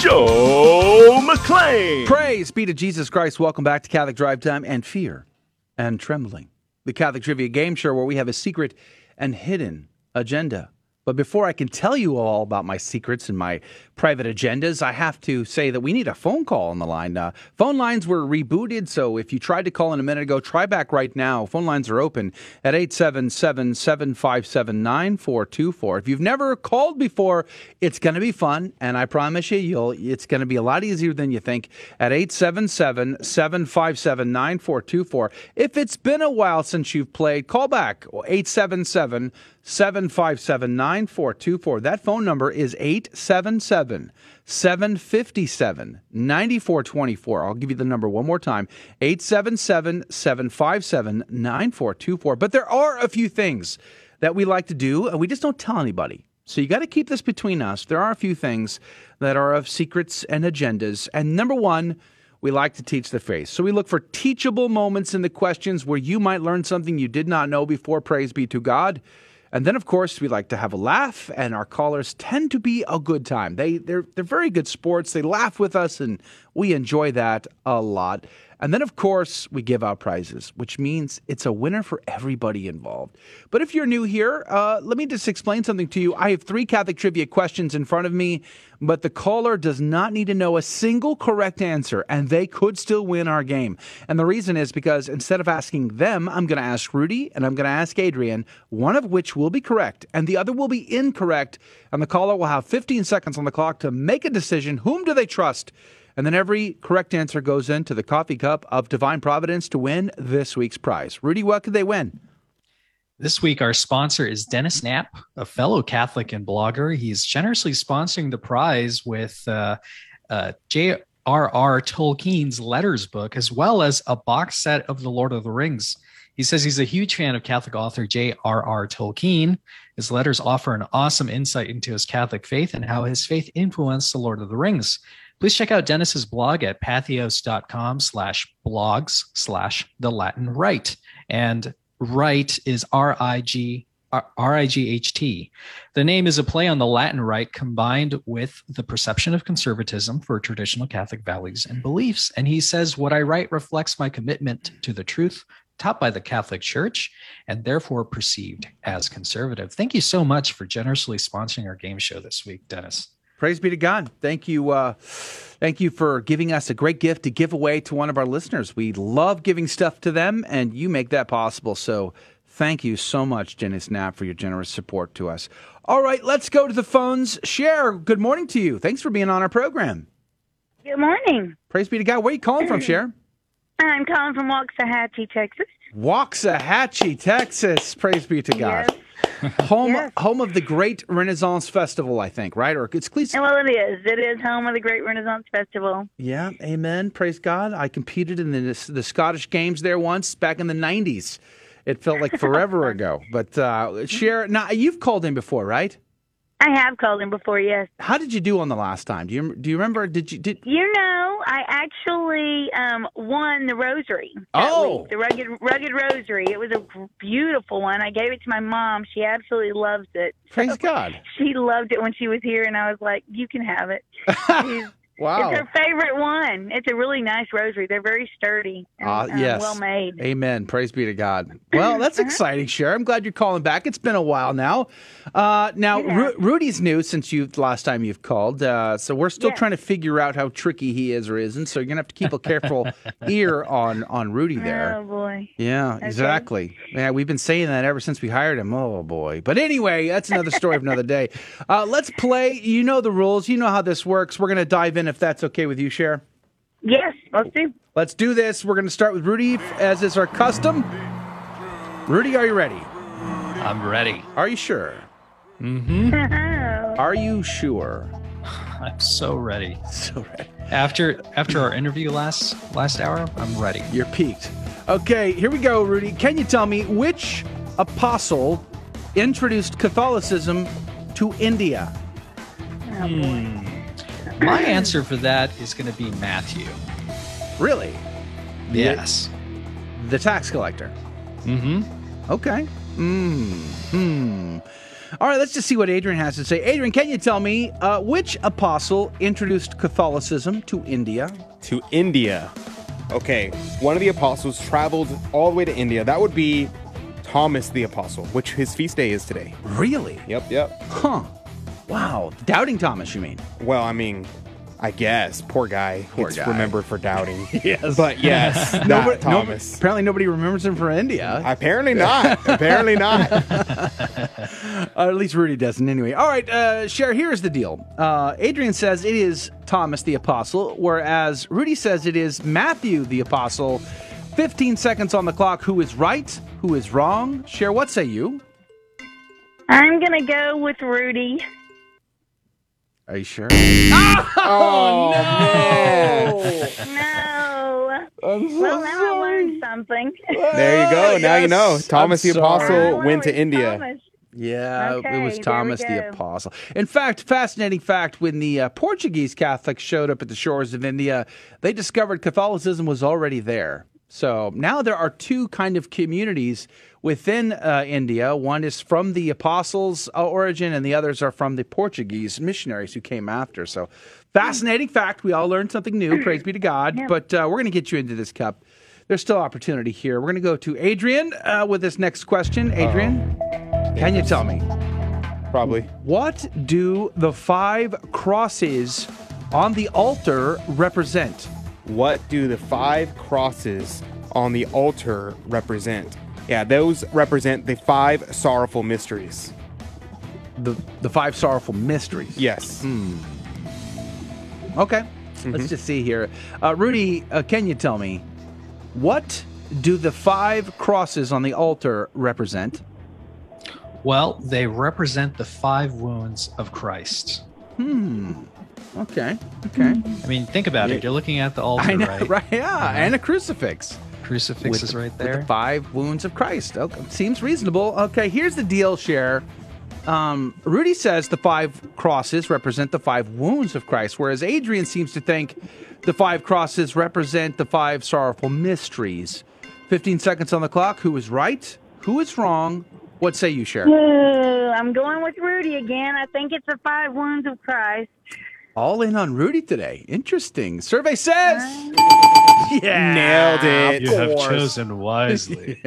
Joe McClain. Praise be to Jesus Christ. Welcome back to Catholic Drive Time and Fear and Trembling, the Catholic Trivia Game Show where we have a secret and hidden agenda. But before I can tell you all about my secrets and my private agendas, I have to say that we need a phone call on the line. Uh, phone lines were rebooted, so if you tried to call in a minute ago, try back right now. Phone lines are open at 877 757 9424. If you've never called before, it's going to be fun, and I promise you, you'll it's going to be a lot easier than you think at 877 757 9424. If it's been a while since you've played, call back 877 757 9424. That phone number is 877 757 9424. I'll give you the number one more time 877 757 9424. But there are a few things that we like to do, and we just don't tell anybody. So you got to keep this between us. There are a few things that are of secrets and agendas. And number one, we like to teach the faith. So we look for teachable moments in the questions where you might learn something you did not know before. Praise be to God. And then, of course, we like to have a laugh, and our callers tend to be a good time. They they're they're very good sports. They laugh with us, and we enjoy that a lot. And then, of course, we give out prizes, which means it's a winner for everybody involved. But if you're new here, uh, let me just explain something to you. I have three Catholic trivia questions in front of me, but the caller does not need to know a single correct answer, and they could still win our game. And the reason is because instead of asking them, I'm going to ask Rudy and I'm going to ask Adrian, one of which will be correct and the other will be incorrect. And the caller will have 15 seconds on the clock to make a decision. Whom do they trust? And then every correct answer goes into the coffee cup of Divine Providence to win this week's prize. Rudy, what could they win? This week, our sponsor is Dennis Knapp, a fellow Catholic and blogger. He's generously sponsoring the prize with uh, uh, J.R.R. Tolkien's letters book, as well as a box set of The Lord of the Rings. He says he's a huge fan of Catholic author J.R.R. Tolkien. His letters offer an awesome insight into his Catholic faith and how his faith influenced The Lord of the Rings. Please check out Dennis's blog at patheos.com slash blogs slash the Latin right. And right is R-I-G R-I-G-H-T. The name is a play on the Latin Rite combined with the perception of conservatism for traditional Catholic values and beliefs. And he says, what I write reflects my commitment to the truth taught by the Catholic Church and therefore perceived as conservative. Thank you so much for generously sponsoring our game show this week, Dennis. Praise be to God. Thank you. Uh, thank you for giving us a great gift to give away to one of our listeners. We love giving stuff to them, and you make that possible. So thank you so much, Dennis Knapp, for your generous support to us. All right, let's go to the phones. Share, good morning to you. Thanks for being on our program. Good morning. Praise be to God. Where are you calling from, Share? I'm calling from Waxahachie, Texas. Waxahachie, Texas. Praise be to God. Yes. home Yes. home of the Great Renaissance Festival, I think, right? Or it's cleats. Well, it is. It is home of the Great Renaissance Festival. Yeah, amen. Praise God. I competed in the, the Scottish Games there once back in the 90s. It felt like forever ago. But uh, Cher, now you've called in before, right? I have called him before, yes. How did you do on the last time? Do you do you remember? Did you did? You know, I actually um, won the rosary. Oh. week, the rugged rugged rosary. It was a beautiful one. I gave it to my mom. She absolutely loves it. Praise God. She loved it when she was here, and I was like, "You can have it." She's- Wow. It's her favorite one. It's a really nice rosary. They're very sturdy and um, yes. well made. Amen. Praise be to God. Well, that's Uh-huh. exciting, Cher. I'm glad you're calling back. It's been a while now. Uh, now, Yeah. Ru- Rudy's new since you last time you've called. Uh, so we're still Yeah. trying to figure out how tricky he is or isn't. So you're gonna have to keep a careful ear on on Rudy there. Oh boy. Yeah, Okay. exactly. Yeah, we've been saying that ever since we hired him. Oh boy. But anyway, that's another story of another day. Uh, let's play. You know the rules. You know how this works. We're gonna dive in if that's okay with you, Cher. Yes, let's do. Let's do this. We're gonna start with Rudy, as is our custom. Rudy, are you ready? I'm ready. Are you sure? Mm-hmm. Are you sure? I'm so ready. So ready. After after our interview last last hour, I'm ready. You're peaked. Okay, here we go, Rudy. Can you tell me which apostle introduced Catholicism to India? Hmm. My answer for that is going to be Matthew. Really? Yes. The tax collector. Mm-hmm. Okay. Hmm. Hmm. All right, let's just see what Adrian has to say. Adrian, can you tell me uh, which apostle introduced Catholicism to India? To India. Okay, one of the apostles traveled all the way to India. That would be Thomas the Apostle, which his feast day is today. Really? Yep, yep. Huh. Wow. Doubting Thomas, you mean? Well, I mean, I guess. Poor guy. Poor He's guy. remembered for doubting. Yes. But yes, that Nobody- no- Thomas. apparently, nobody remembers him for India. Apparently not. Apparently not. Uh, at least Rudy doesn't, anyway. All right, uh, Cher, here's the deal. Uh, Adrian says it is Thomas the Apostle, whereas Rudy says it is Matthew the Apostle. 15 seconds on the clock. Who is right? Who is wrong? Cher, what say you? I'm gonna go with Rudy. Are you sure? Oh, No. I'm well, now I learned something. There you go. Now you know. Thomas I'm the Apostle sorry. went to India. Thomas. Yeah, Okay, it was Thomas the. Apostle. In fact, fascinating fact when the uh, Portuguese Catholics showed up at the shores of India, they discovered Catholicism was already there. So now there are two kind of communities within uh, India. One is from the apostles' uh, origin, and the others are from the Portuguese missionaries who came after. So fascinating fact. We all learned something new. Praise be to God. But uh, we're going to get you into this cup. There's still opportunity here. We're going to go to Adrian uh, with this next question. Adrian, can you tell me? Probably. What do the five crosses on the altar represent? What do the five crosses on the altar represent? Yeah, those represent the five sorrowful mysteries. The the five sorrowful mysteries. Yes. Hmm. Okay. Let's just see here. Uh, Rudy, uh, can you tell me what do the five crosses on the altar represent? Well, they represent the five wounds of Christ. Hmm. Okay. Okay. I mean, think about it. You're looking at the altar, I know, right? right? Yeah, Uh-huh. and a crucifix. Crucifix With is the- right with there. the five wounds of Christ. Okay, seems reasonable. Okay, here's the deal, Cher. Um, Rudy says the five crosses represent the five wounds of Christ, whereas Adrian seems to think the five crosses represent the five sorrowful mysteries. 15 seconds on the clock. Who is right? Who is wrong? What say you, Cher? Ooh, I'm going with Rudy again. I think it's the five wounds of Christ. All in on Rudy today. Interesting. Survey says. Yeah. Nailed it. You have chosen wisely.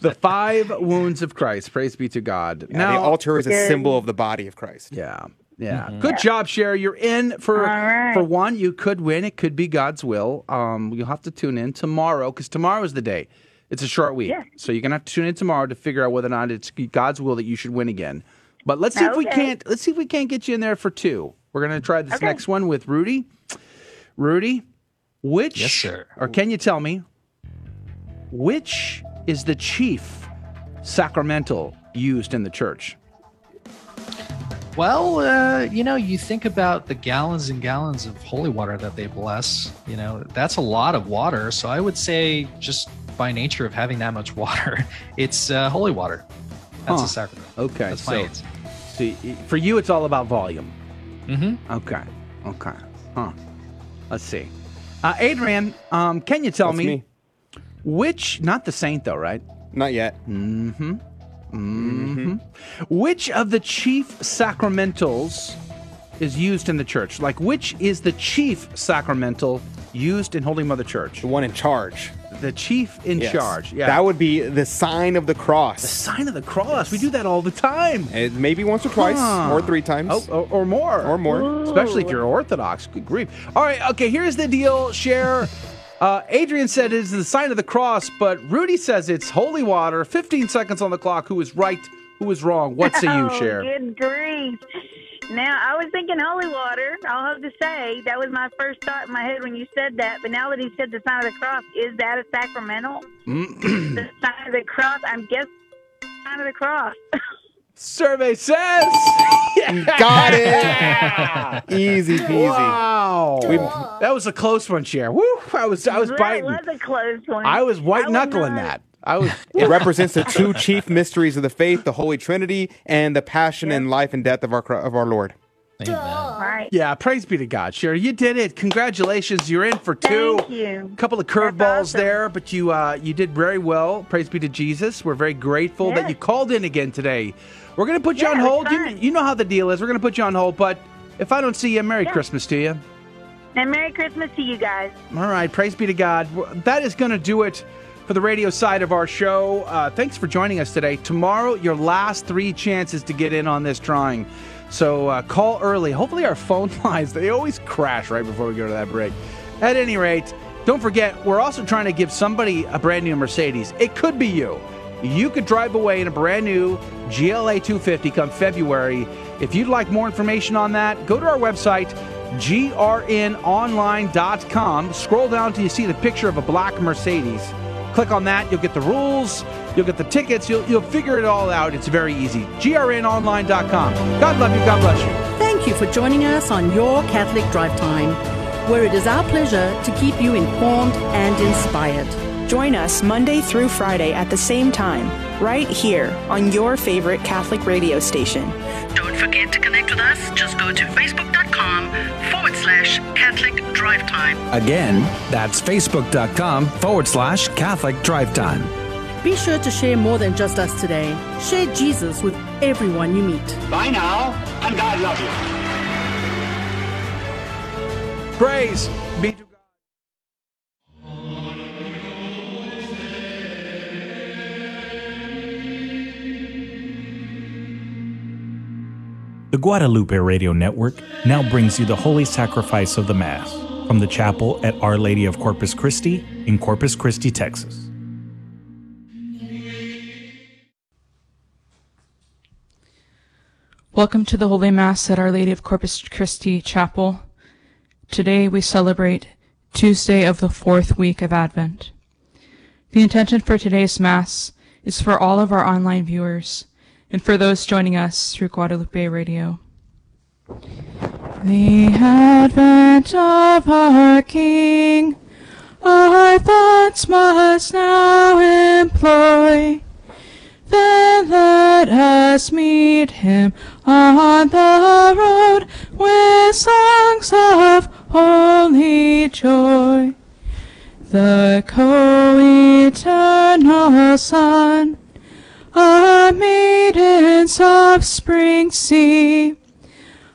the five wounds of Christ. Praise be to God. Yeah, the altar is a symbol of the body of Christ. Yeah. Yeah. Good job, Sherry. You're in for right. for one. You could win. It could be God's will. Um, you'll have to tune in tomorrow because tomorrow is the day. It's a short week, so you're gonna have to tune in tomorrow to figure out whether or not it's God's will that you should win again. But let's see if we can't. Let's see if we can't get you in there for two. We're gonna try this next one with Rudy. Rudy, which Yes, sir. or can you tell me which is the chief sacramental used in the church? Well, uh, you know, you think about the gallons and gallons of holy water that they bless. You know, that's a lot of water. So I would say, just by nature of having that much water, it's uh, holy water. That's Huh. a sacrament. Okay, That's so, so for you, it's all about volume. Mm-hmm. Okay, okay, huh? Let's see. Uh, Adrian, um, can you tell me, me. which? Not the saint, though, right? Not yet. Mm-hmm. Mm-hmm. Which of the chief sacramentals is used in the church? Like, which is the chief sacramental used in Holy Mother Church? The one in charge. The chief in Yes. charge. Yeah. That would be the sign of the cross. the sign of the cross. We do that all the time. It maybe once or twice Huh. or three times. Oh, or, or more. Or more. Especially if you're Orthodox. Good grief. All right, okay, here's the deal, Share. Uh, Adrian said it is the sign of the cross, but Rudy says it's holy water. 15 seconds on the clock. Who is right? Who is wrong? What say you, oh, Cher? Good grief. Now, I was thinking holy water. I'll have to say, that was my first thought in my head when you said that. But now that he said the sign of the cross, is that a sacramental? Mm. the sign of the cross, I'm guessing The sign of the cross. Survey says. Got it. Easy peasy. Wow. We- that was a close one, Cher. Woo! I was, I was that biting. was a close one. I was white knuckling that. I was. It represents the two chief mysteries of the faith, the Holy Trinity, and the passion and life and death of our of our Lord. Right. Yeah, praise be to God, Sherry. You did it. Congratulations. You're in for two. Thank you. couple of curveballs there, but you uh, you did very well. Praise be to Jesus. We're very grateful that you called in again today. We're going to put you Yeah, on hold. You, you know how the deal is. We're going to put you on hold, but if I don't see you, Merry Yeah. Christmas to you. And Merry Christmas to you guys. All right, praise be to God. That is going to do it for the radio side of our show. Uh, thanks for joining us today. Tomorrow, your last three chances to get in on this drawing. So uh, call early. Hopefully, our phone lines, they always crash right before we go to that break. At any rate, don't forget, we're also trying to give somebody a brand new Mercedes. It could be you. You could drive away in a brand new GLA 250 come February. If you'd like more information on that, go to our website, grnonline.com. Scroll down till you see the picture of a black Mercedes. Click on that. You'll get the rules. You'll get the tickets. You'll, you'll figure it all out. It's very easy. grnonline.com. God love you. God bless you. Thank you for joining us on Your Catholic Drive Time, where it is our pleasure to keep you informed and inspired. Join us Monday through Friday at the same time, right here on your favorite Catholic radio station. Don't forget to connect with us. Just go to facebook.com forward slash Catholic Drive Drive Time. Again, that's facebook.com forward slash Catholic Drive Time. Be sure to share more than just us today. Share Jesus with everyone you meet. Bye now, and God love you. Praise be to The Guadalupe Radio Network now brings you the Holy Sacrifice of the Mass from the chapel at Our Lady of Corpus Christi in Corpus Christi, Texas. Welcome to the Holy Mass at Our Lady of Corpus Christi Chapel. Today we celebrate Tuesday of the fourth week of Advent. The intention for today's Mass is for all of our online viewers and for those joining us through Guadalupe Radio. The advent of our King, our thoughts must now employ. Then let us meet him on the road with songs of holy joy. The co-eternal Son, a maiden's offspring see,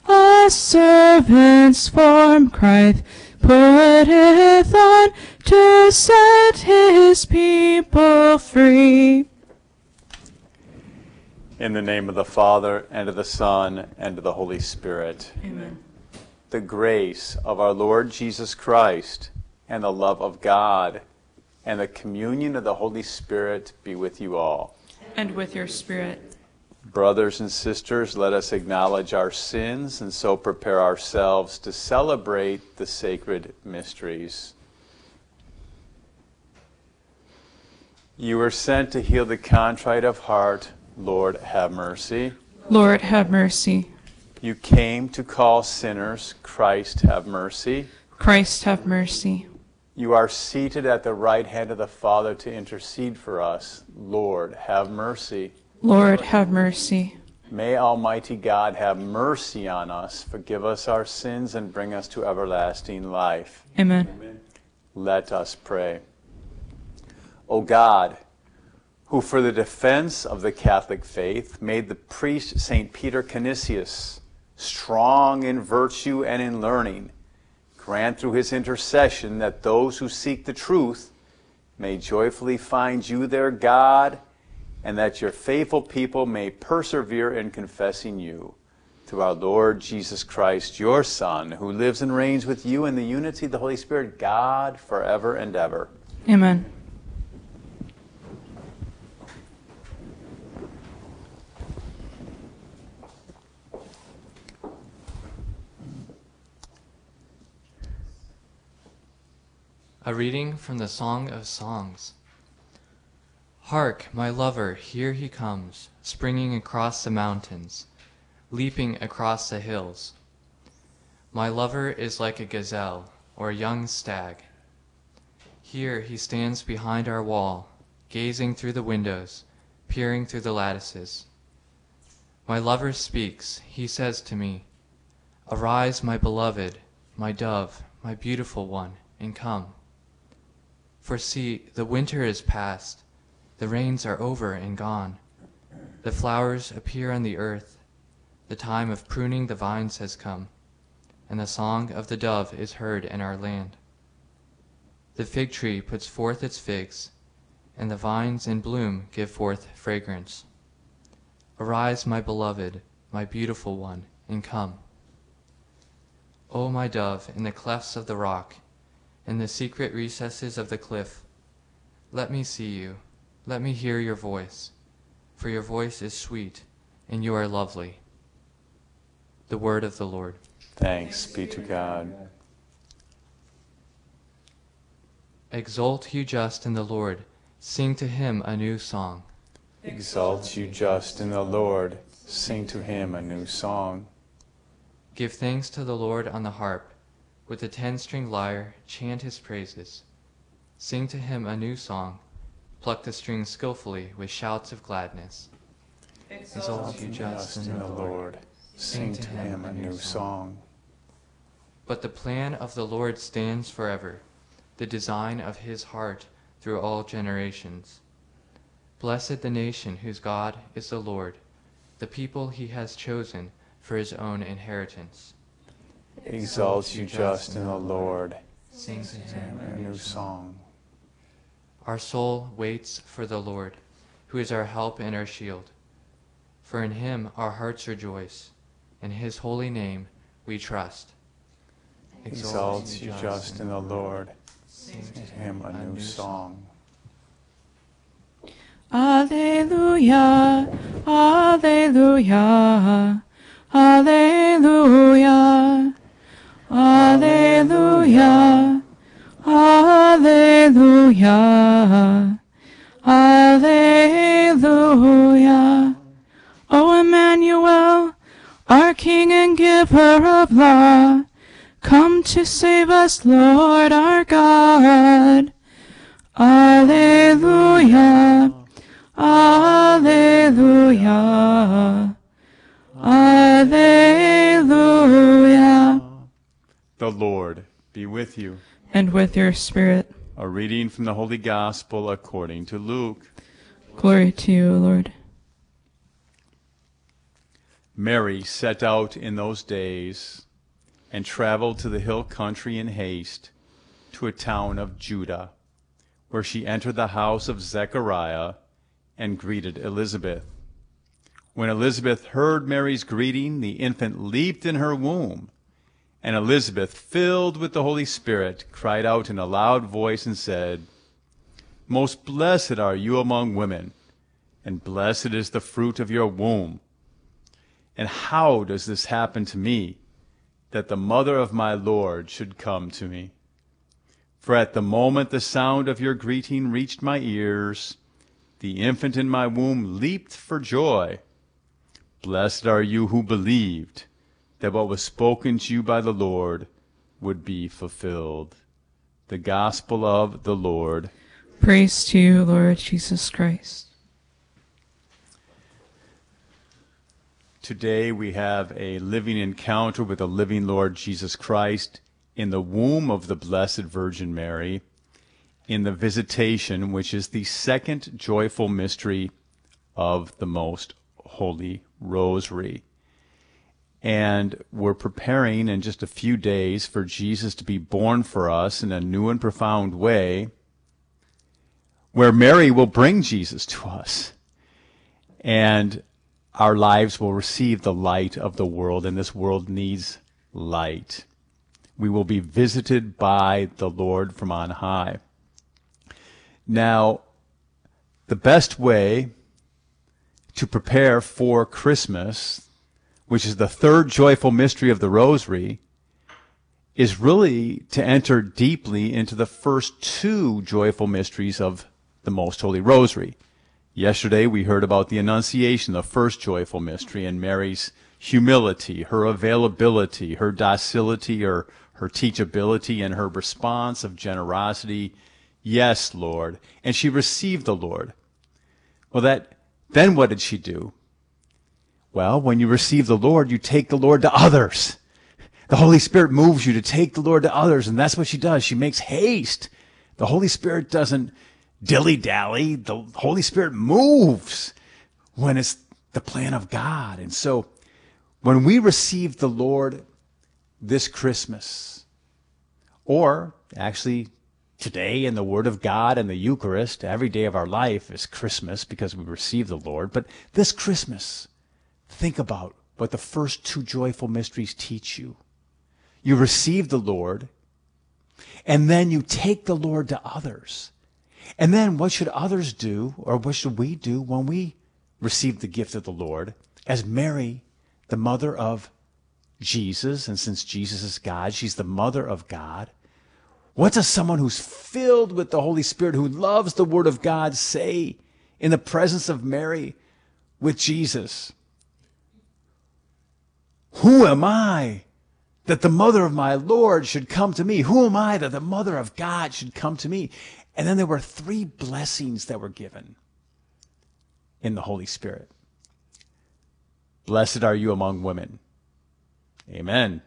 a servant's form Christ putteth on to set his people free. In the name of the Father, and of the Son, and of the Holy Spirit. Amen. The grace of our Lord Jesus Christ, and the love of God, and the communion of the Holy Spirit be with you all. And with your spirit. Brothers and sisters, let us acknowledge our sins and so prepare ourselves to celebrate the sacred mysteries. You were sent to heal the contrite of heart. Lord, have mercy. Lord, have mercy. You came to call sinners. Christ, have mercy. Christ, have mercy. You are seated at the right hand of the Father to intercede for us. Lord, have mercy. Lord, have mercy. May Almighty God have mercy on us, forgive us our sins, and bring us to everlasting life. Amen. Let us pray. O God, who for the defense of the Catholic faith made the priest St. Peter Canisius strong in virtue and in learning, grant through his intercession that those who seek the truth may joyfully find you their God, and that your faithful people may persevere in confessing you. Through our Lord Jesus Christ, your Son, who lives and reigns with you in the unity of the Holy Spirit, God, forever and ever. Amen. A reading from the Song of Songs. Hark, my lover, here he comes, springing across the mountains, leaping across the hills. My lover is like a gazelle or a young stag. Here he stands behind our wall, gazing through the windows, peering through the lattices. My lover speaks, he says to me, Arise, my beloved, my dove, my beautiful one, and come. For see, the winter is past, the rains are over and gone. The flowers appear on the earth, the time of pruning the vines has come, and the song of the dove is heard in our land. The fig tree puts forth its figs, and the vines in bloom give forth fragrance. Arise, my beloved, my beautiful one, and come. O my dove, in the clefts of the rock, in the secret recesses of the cliff, let me see you, let me hear your voice, for your voice is sweet, and you are lovely. The word of the Lord. Thanks be to God. Exult you just in the Lord, sing to him a new song. Exalt you just in the Lord, sing to him a new song. Give thanks to the Lord on the harp, with the ten string lyre chant his praises. Sing to him a new song, pluck the strings skillfully with shouts of gladness. Exalt you just in the Lord, sing to him a new song. But the plan of the Lord stands forever, the design of his heart through all generations. Blessed the nation whose God is the Lord, the people he has chosen for his own inheritance. Exalt you just in the Lord. Sing to him a new song. Our soul waits for the Lord, who is our help and our shield. For in him our hearts rejoice, in his holy name we trust. Exalts you just in the Lord. Sing to him a new song. Alleluia, Alleluia, Alleluia, Alleluia, Alleluia, Alleluia. O Emmanuel, our King and Giver of law, come to save us, Lord our God. Alleluia. Alleluia. Alleluia. The Lord be with you. And with your spirit. A reading from the Holy Gospel according to Luke. Glory to you, Lord. Mary set out in those days and traveled to the hill country in haste to a town of Judah, where she entered the house of Zechariah and greeted Elizabeth. When Elizabeth heard Mary's greeting, the infant leaped in her womb, and Elizabeth, filled with the Holy Spirit, cried out in a loud voice and said, Most blessed are you among women, and blessed is the fruit of your womb. And how does this happen to me, that the mother of my Lord should come to me? For at the moment the sound of your greeting reached my ears, the infant in my womb leaped for joy. Blessed are you who believed that what was spoken to you by the Lord would be fulfilled. The Gospel of the Lord. Praise to you, Lord Jesus Christ. Today we have a living encounter with the living Lord Jesus Christ in the womb of the Blessed Virgin Mary in the Visitation, which is the second joyful mystery of the Most Holy Rosary. And we're preparing in just a few days for Jesus to be born for us in a new and profound way, where Mary will bring Jesus to us. And our lives will receive the light of the world, and this world needs light. We will be visited by the Lord from on high. Now, the best way to prepare for Christmas, which is the third joyful mystery of the Rosary, is really to enter deeply into the first two joyful mysteries of the Most Holy Rosary. Yesterday we heard about the Annunciation, the first joyful mystery, and Mary's humility, her availability, her docility, or her teachability, and her response of generosity Yes, Lord. And she received the Lord. Well, that, then what did she do? Well, when you receive the Lord, you take the Lord to others. The Holy Spirit moves you to take the Lord to others, and that's what she does. She makes haste. The Holy Spirit doesn't dilly dally. The Holy Spirit moves when it's the plan of God. And so when we receive the Lord this Christmas, or actually today in the Word of God and the Eucharist, every day of our life is Christmas because we receive the Lord. But this Christmas, think about what the first two joyful mysteries teach you. You receive the Lord, and then you take the Lord to others. And then what should others do, or what should we do when we receive the gift of the Lord? As Mary, the mother of Jesus, and since Jesus is God, she's the mother of God. What does someone who's filled with the Holy Spirit, who loves the Word of God, say in the presence of Mary with Jesus? Who am I that the mother of my Lord should come to me? Who am I that the mother of God should come to me? And then there were three blessings that were given in the Holy Spirit. Blessed are you among women. Amen.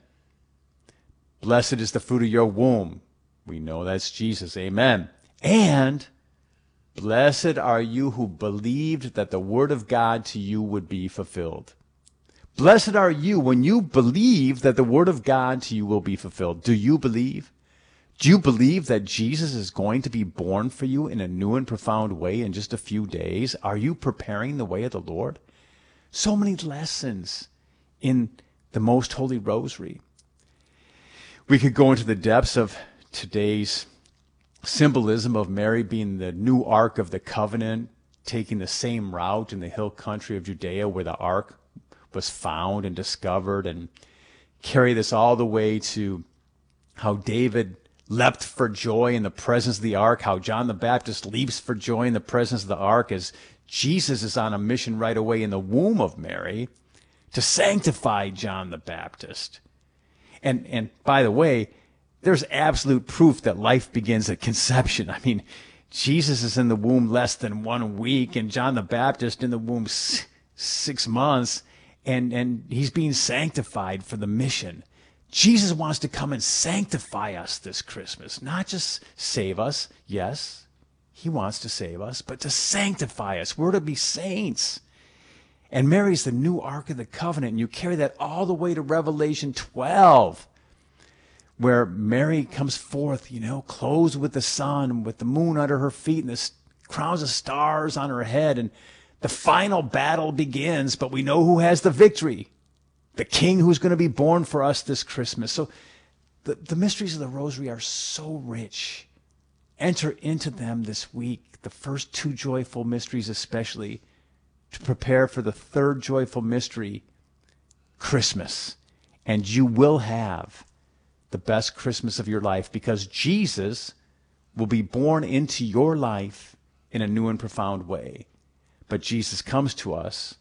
Blessed is the fruit of your womb. We know that's Jesus. Amen. And blessed are you who believed that the word of God to you would be fulfilled. Blessed are you when you believe that the word of God to you will be fulfilled. Do you believe? Do you believe that Jesus is going to be born for you in a new and profound way in just a few days? Are you preparing the way of the Lord? So many lessons in the most holy rosary. We could go into the depths of today's symbolism of Mary being the new Ark of the Covenant, taking the same route in the hill country of Judea where the Ark was found and discovered, and carry this all the way to how David leapt for joy in the presence of the ark, how John the Baptist leaps for joy in the presence of the ark as Jesus is on a mission right away in the womb of Mary to sanctify John the Baptist. And, and by the way, there's absolute proof that life begins at conception. I mean, Jesus is in the womb less than one week, and John the Baptist in the womb six months, and, and he's being sanctified for the mission. Jesus wants to come and sanctify us this Christmas, not just save us. Yes, he wants to save us, but to sanctify us. We're to be saints. And Mary's the new Ark of the Covenant, and you carry that all the way to Revelation 12, where Mary comes forth, you know, clothed with the sun, with the moon under her feet, and the crowns of stars on her head, and the final battle begins, but we know who has the victory the king who's going to be born for us this Christmas. So the, the mysteries of the rosary are so rich. Enter into them this week, the first two joyful mysteries, especially to prepare for the third joyful mystery, Christmas. And you will have the best Christmas of your life because Jesus will be born into your life in a new and profound way. But Jesus comes to us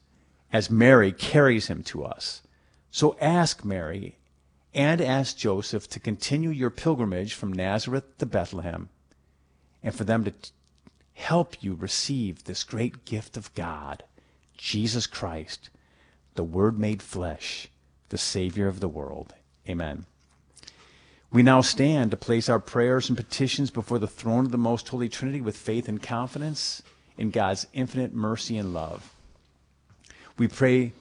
as Mary carries him to us. So ask Mary and ask Joseph to continue your pilgrimage from Nazareth to Bethlehem and for them to t- help you receive this great gift of God, Jesus Christ, the Word made flesh, the Savior of the world. Amen. We now stand to place our prayers and petitions before the throne of the Most Holy Trinity with faith and confidence in God's infinite mercy and love. We pray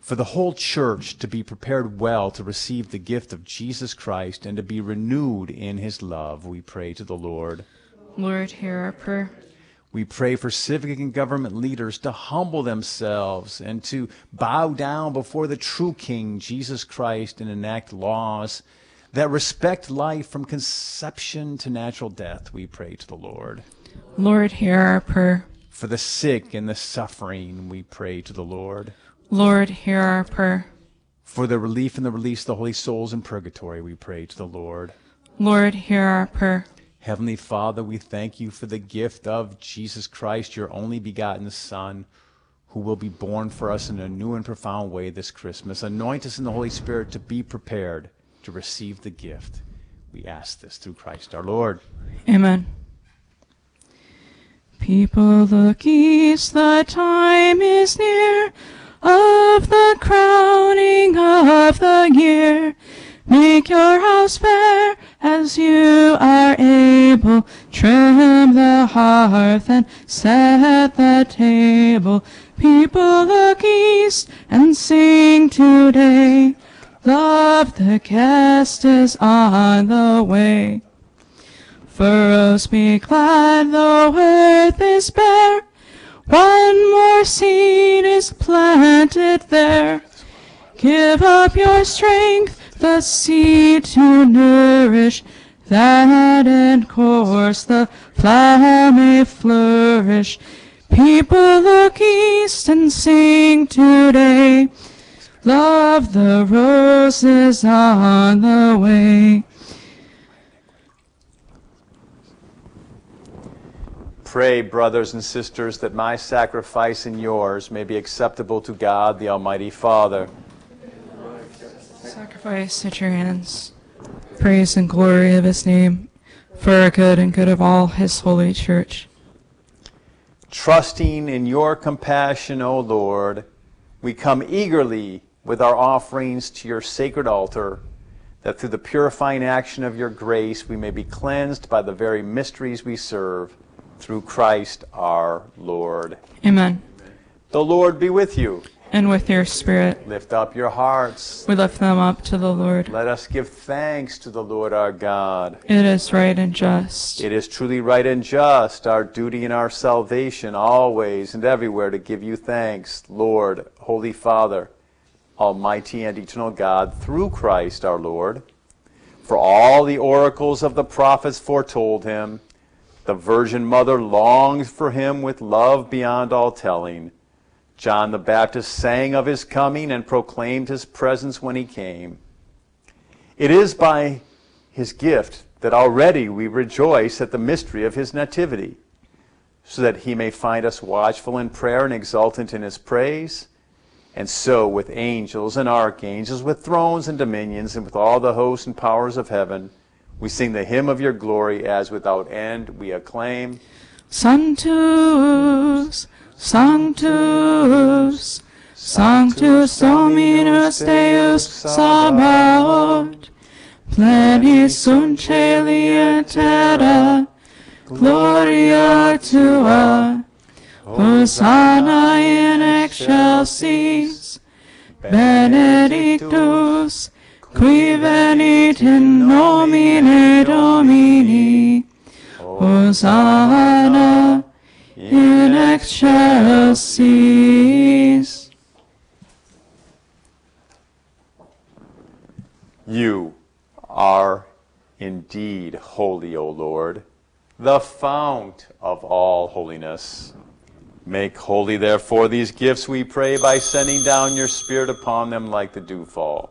for the whole church to be prepared well to receive the gift of Jesus Christ and to be renewed in his love, we pray to the Lord. Lord, hear our prayer. We pray for civic and government leaders to humble themselves and to bow down before the true King, Jesus Christ, and enact laws that respect life from conception to natural death, we pray to the Lord. Lord, hear our prayer. For the sick and the suffering, we pray to the Lord. Lord, hear our prayer. For the relief and the release of the holy souls in purgatory, we pray to the Lord. Lord, hear our prayer. Heavenly Father, we thank you for the gift of Jesus Christ, your only begotten Son, who will be born for us in a new and profound way this Christmas. Anoint us in the Holy Spirit to be prepared to receive the gift. We ask this through Christ our Lord. Amen. People look east, the time is near of the crowning of the year. Make your house fair as you are able. Trim the hearth and set the table. People look east and sing today. Love the guest is on the way. Furrows be glad though earth is bare. One more seed is planted there. Give up your strength, the seed to nourish, that in course the flower may flourish. People look east and sing today. Love the roses on the way. Pray, brothers and sisters, that my sacrifice and yours may be acceptable to God, the Almighty Father. Sacrifice at your hands, praise and glory of his name, for our good and good of all his holy church. Trusting in your compassion, O Lord, we come eagerly with our offerings to your sacred altar, that through the purifying action of your grace we may be cleansed by the very mysteries we serve through Christ our Lord. Amen. The Lord be with you. And with your spirit, Lift up your hearts. we lift them up to the Lord. Let us give thanks to the Lord our God. It is right and just. It is truly right and just, our duty and our salvation, always and everywhere to give you thanks, Lord, Holy Father, Almighty and eternal God, through Christ our Lord. For all the oracles of the prophets foretold him. The Virgin Mother longs for him with love beyond all telling. John the Baptist sang of his coming and proclaimed his presence when he came. It is by his gift that already we rejoice at the mystery of his nativity, so that he may find us watchful in prayer and exultant in his praise. And so, with angels and archangels, with thrones and dominions, and with all the hosts and powers of heaven, we sing the hymn of your glory as without end we acclaim. Sanctus, Sanctus, Sanctus Dominus Deus Sabaoth, pleni sunt celi et terra, gloria tua, Hosanna in excelsis, benedictus, qui venit in nomine Domini, Hosanna in excelsis. You are indeed holy, O Lord, the fount of all holiness. Make holy, therefore, these gifts, we pray, by sending down your Spirit upon them like the dewfall,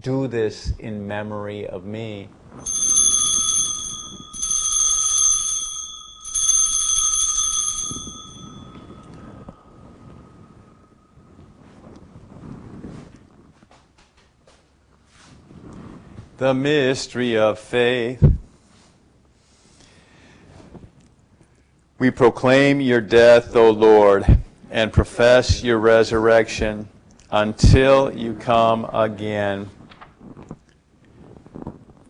Do this in memory of me. The mystery of faith. We proclaim your death, O Lord, and profess your resurrection until you come again.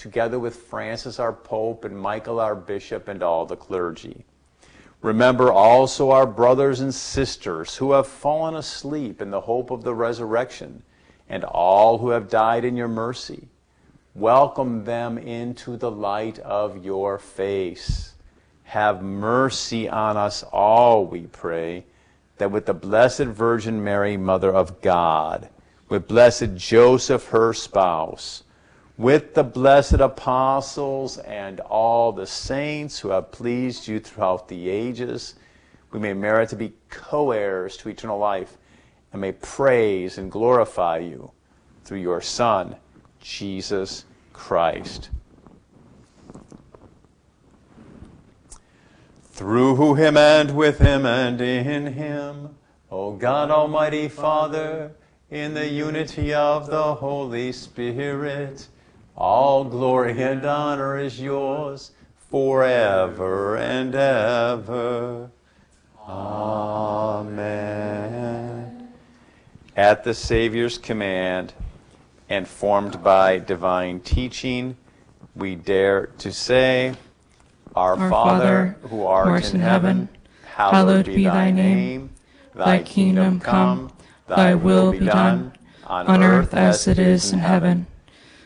together with Francis our Pope and Michael our Bishop and all the clergy. Remember also our brothers and sisters who have fallen asleep in the hope of the resurrection, and all who have died in your mercy. Welcome them into the light of your face. Have mercy on us all, we pray, that with the Blessed Virgin Mary, Mother of God, with blessed Joseph, her spouse, with the blessed apostles and all the saints who have pleased you throughout the ages, we may merit to be co heirs to eternal life and may praise and glorify you through your Son, Jesus Christ. Through him and with him and in him, O God Almighty Father, in the unity of the Holy Spirit, all glory and honor is yours forever and ever. Amen. At the Savior's command and formed by divine teaching, we dare to say, Our, Our Father, Father, who art, in heaven, hallowed be thy name. Thy kingdom come, thy will be done, on earth as it is in heaven.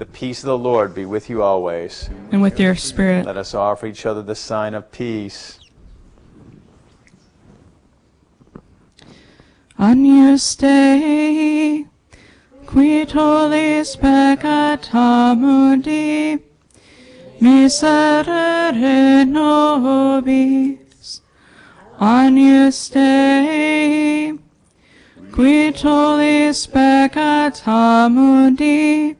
The peace of the Lord be with you always. And with your spirit. Let us offer each other the sign of peace. Agnus Dei, qui tollis peccata mundi, miserere nobis. Agnus Dei, qui tollis peccata mundi,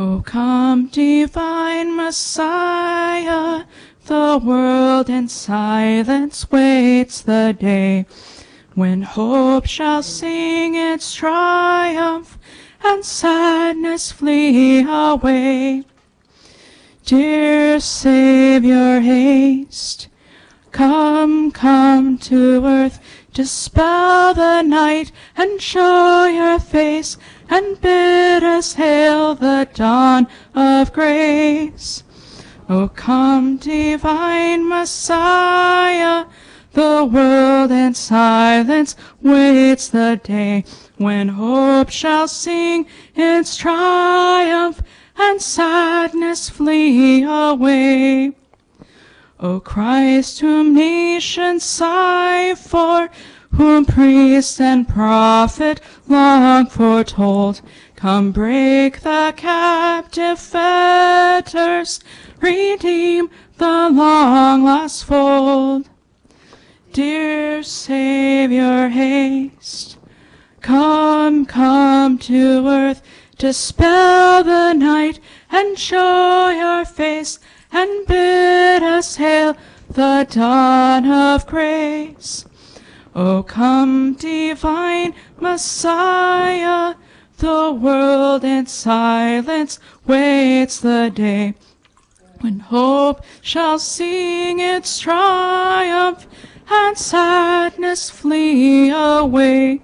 O come, divine Messiah, the world in silence waits the day when hope shall sing its triumph and sadness flee away. Dear Savior, haste, come, come to earth, dispel the night and show your face and bid us hail the dawn of grace. O come, divine Messiah, the world in silence waits the day when hope shall sing its triumph and sadness flee away. O Christ, whom nations sigh for, whom priest and prophet long foretold, come break the captive fetters, redeem the long lost fold. Dear Savior, haste. Come, come to earth, dispel the night, and show your face, and bid us hail the dawn of grace. O come, divine Messiah, the world in silence waits the day when hope shall sing its triumph and sadness flee away.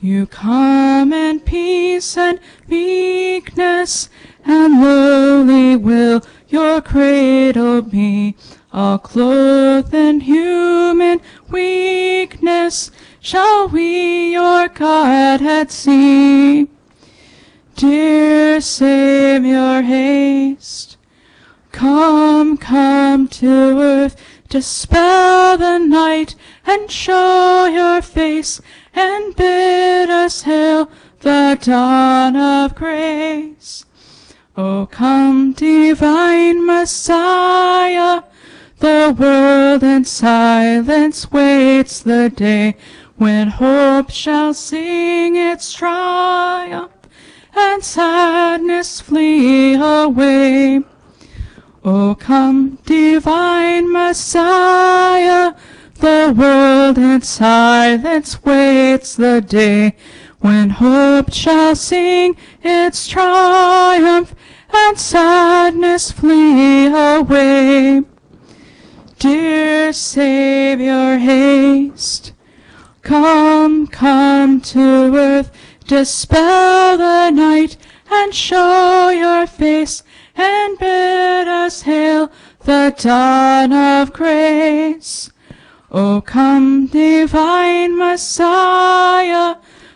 You come in peace and meekness, and lowly will your cradle be. All clothed in human weakness, shall we your Godhead see. Dear Savior, haste. Come, come to earth, dispel the night, and show your face, and bid us hail the dawn of grace. O come, divine Messiah, the world in silence waits the day when hope shall sing its triumph and sadness flee away. O come, divine Messiah, the world in silence waits the day when hope shall sing its triumph and sadness flee away. Dear Savior, haste. Come, come to earth, dispel the night, and show your face, and bid us hail the dawn of grace. O come, divine Messiah,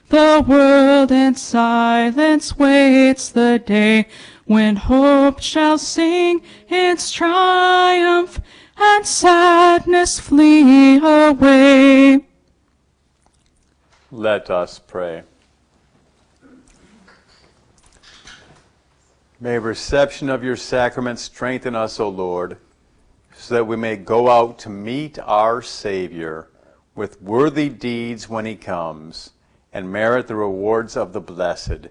the world in silence waits the day when hope shall sing its triumph and sadness flee away. Let us pray. May reception of your sacrament strengthen us, O Lord, so that we may go out to meet our Savior with worthy deeds when he comes and merit the rewards of the blessed.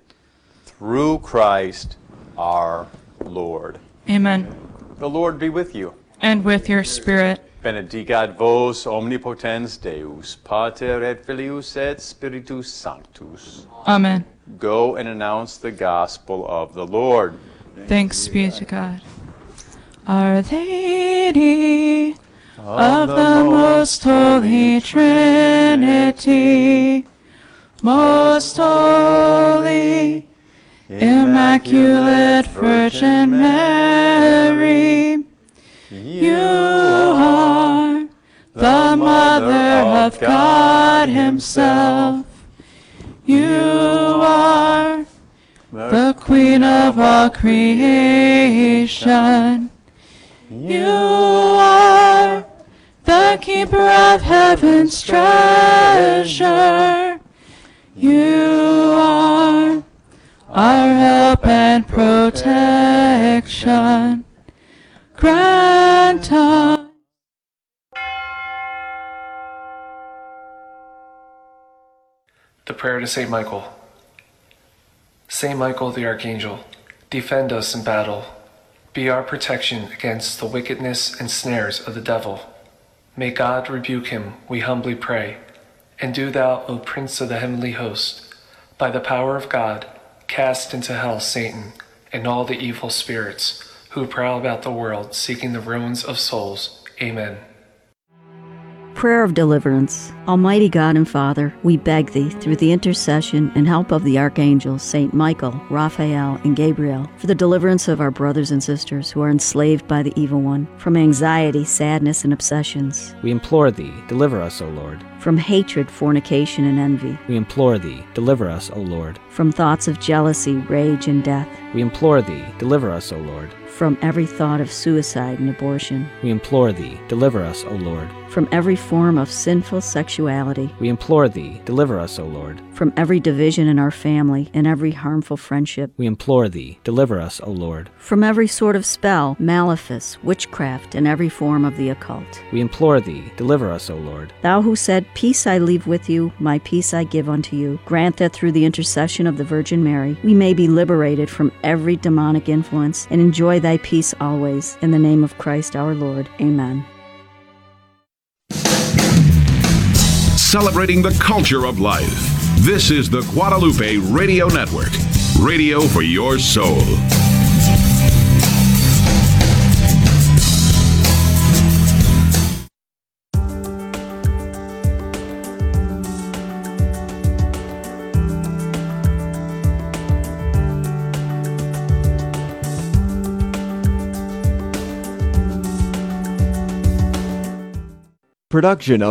Through Christ our Lord. Amen. The Lord be with you. And with your spirit. Benedicat vos omnipotens Deus, Pater et Filius et Spiritus Sanctus. Amen. Go and announce the gospel of the Lord. Thanks be to God. Our Lady of the most holy Trinity, most holy, immaculate Virgin Mary, you are the mother of God Himself. You are the Queen of all creation. You are the keeper of heaven's treasure. You are our help and protection. Grant us. The prayer to Saint Michael. Saint Michael the Archangel, defend us in battle. Be our protection against the wickedness and snares of the devil. May God rebuke him, we humbly pray. And do thou, O Prince of the heavenly host, by the power of God, cast into hell Satan and all the evil spirits who prowl about the world seeking the ruins of souls. Amen. Prayer of Deliverance. Almighty God and Father, we beg Thee, through the intercession and help of the archangels Saint Michael, Raphael, and Gabriel, for the deliverance of our brothers and sisters who are enslaved by the evil one, from anxiety, sadness, and obsessions. We implore Thee, deliver us, O Lord, From hatred, fornication, and envy. We implore thee, deliver us, O Lord. From thoughts of jealousy, rage, and death. We implore thee, deliver us, O Lord. From every thought of suicide and abortion. We implore thee, deliver us, O Lord. From every form of sinful sexuality. We implore thee, deliver us, O Lord. From every division in our family and every harmful friendship. We implore thee, deliver us, O Lord. From every sort of spell, malefice, witchcraft, and every form of the occult. We implore thee, deliver us, O Lord. Thou who said, Peace I leave with you, my peace I give unto you, grant that through the intercession of the Virgin Mary, we may be liberated from every demonic influence and enjoy thy peace always. In the name of Christ our Lord. Amen. Celebrating the culture of life. This is the Guadalupe Radio Network, radio for your soul. Production of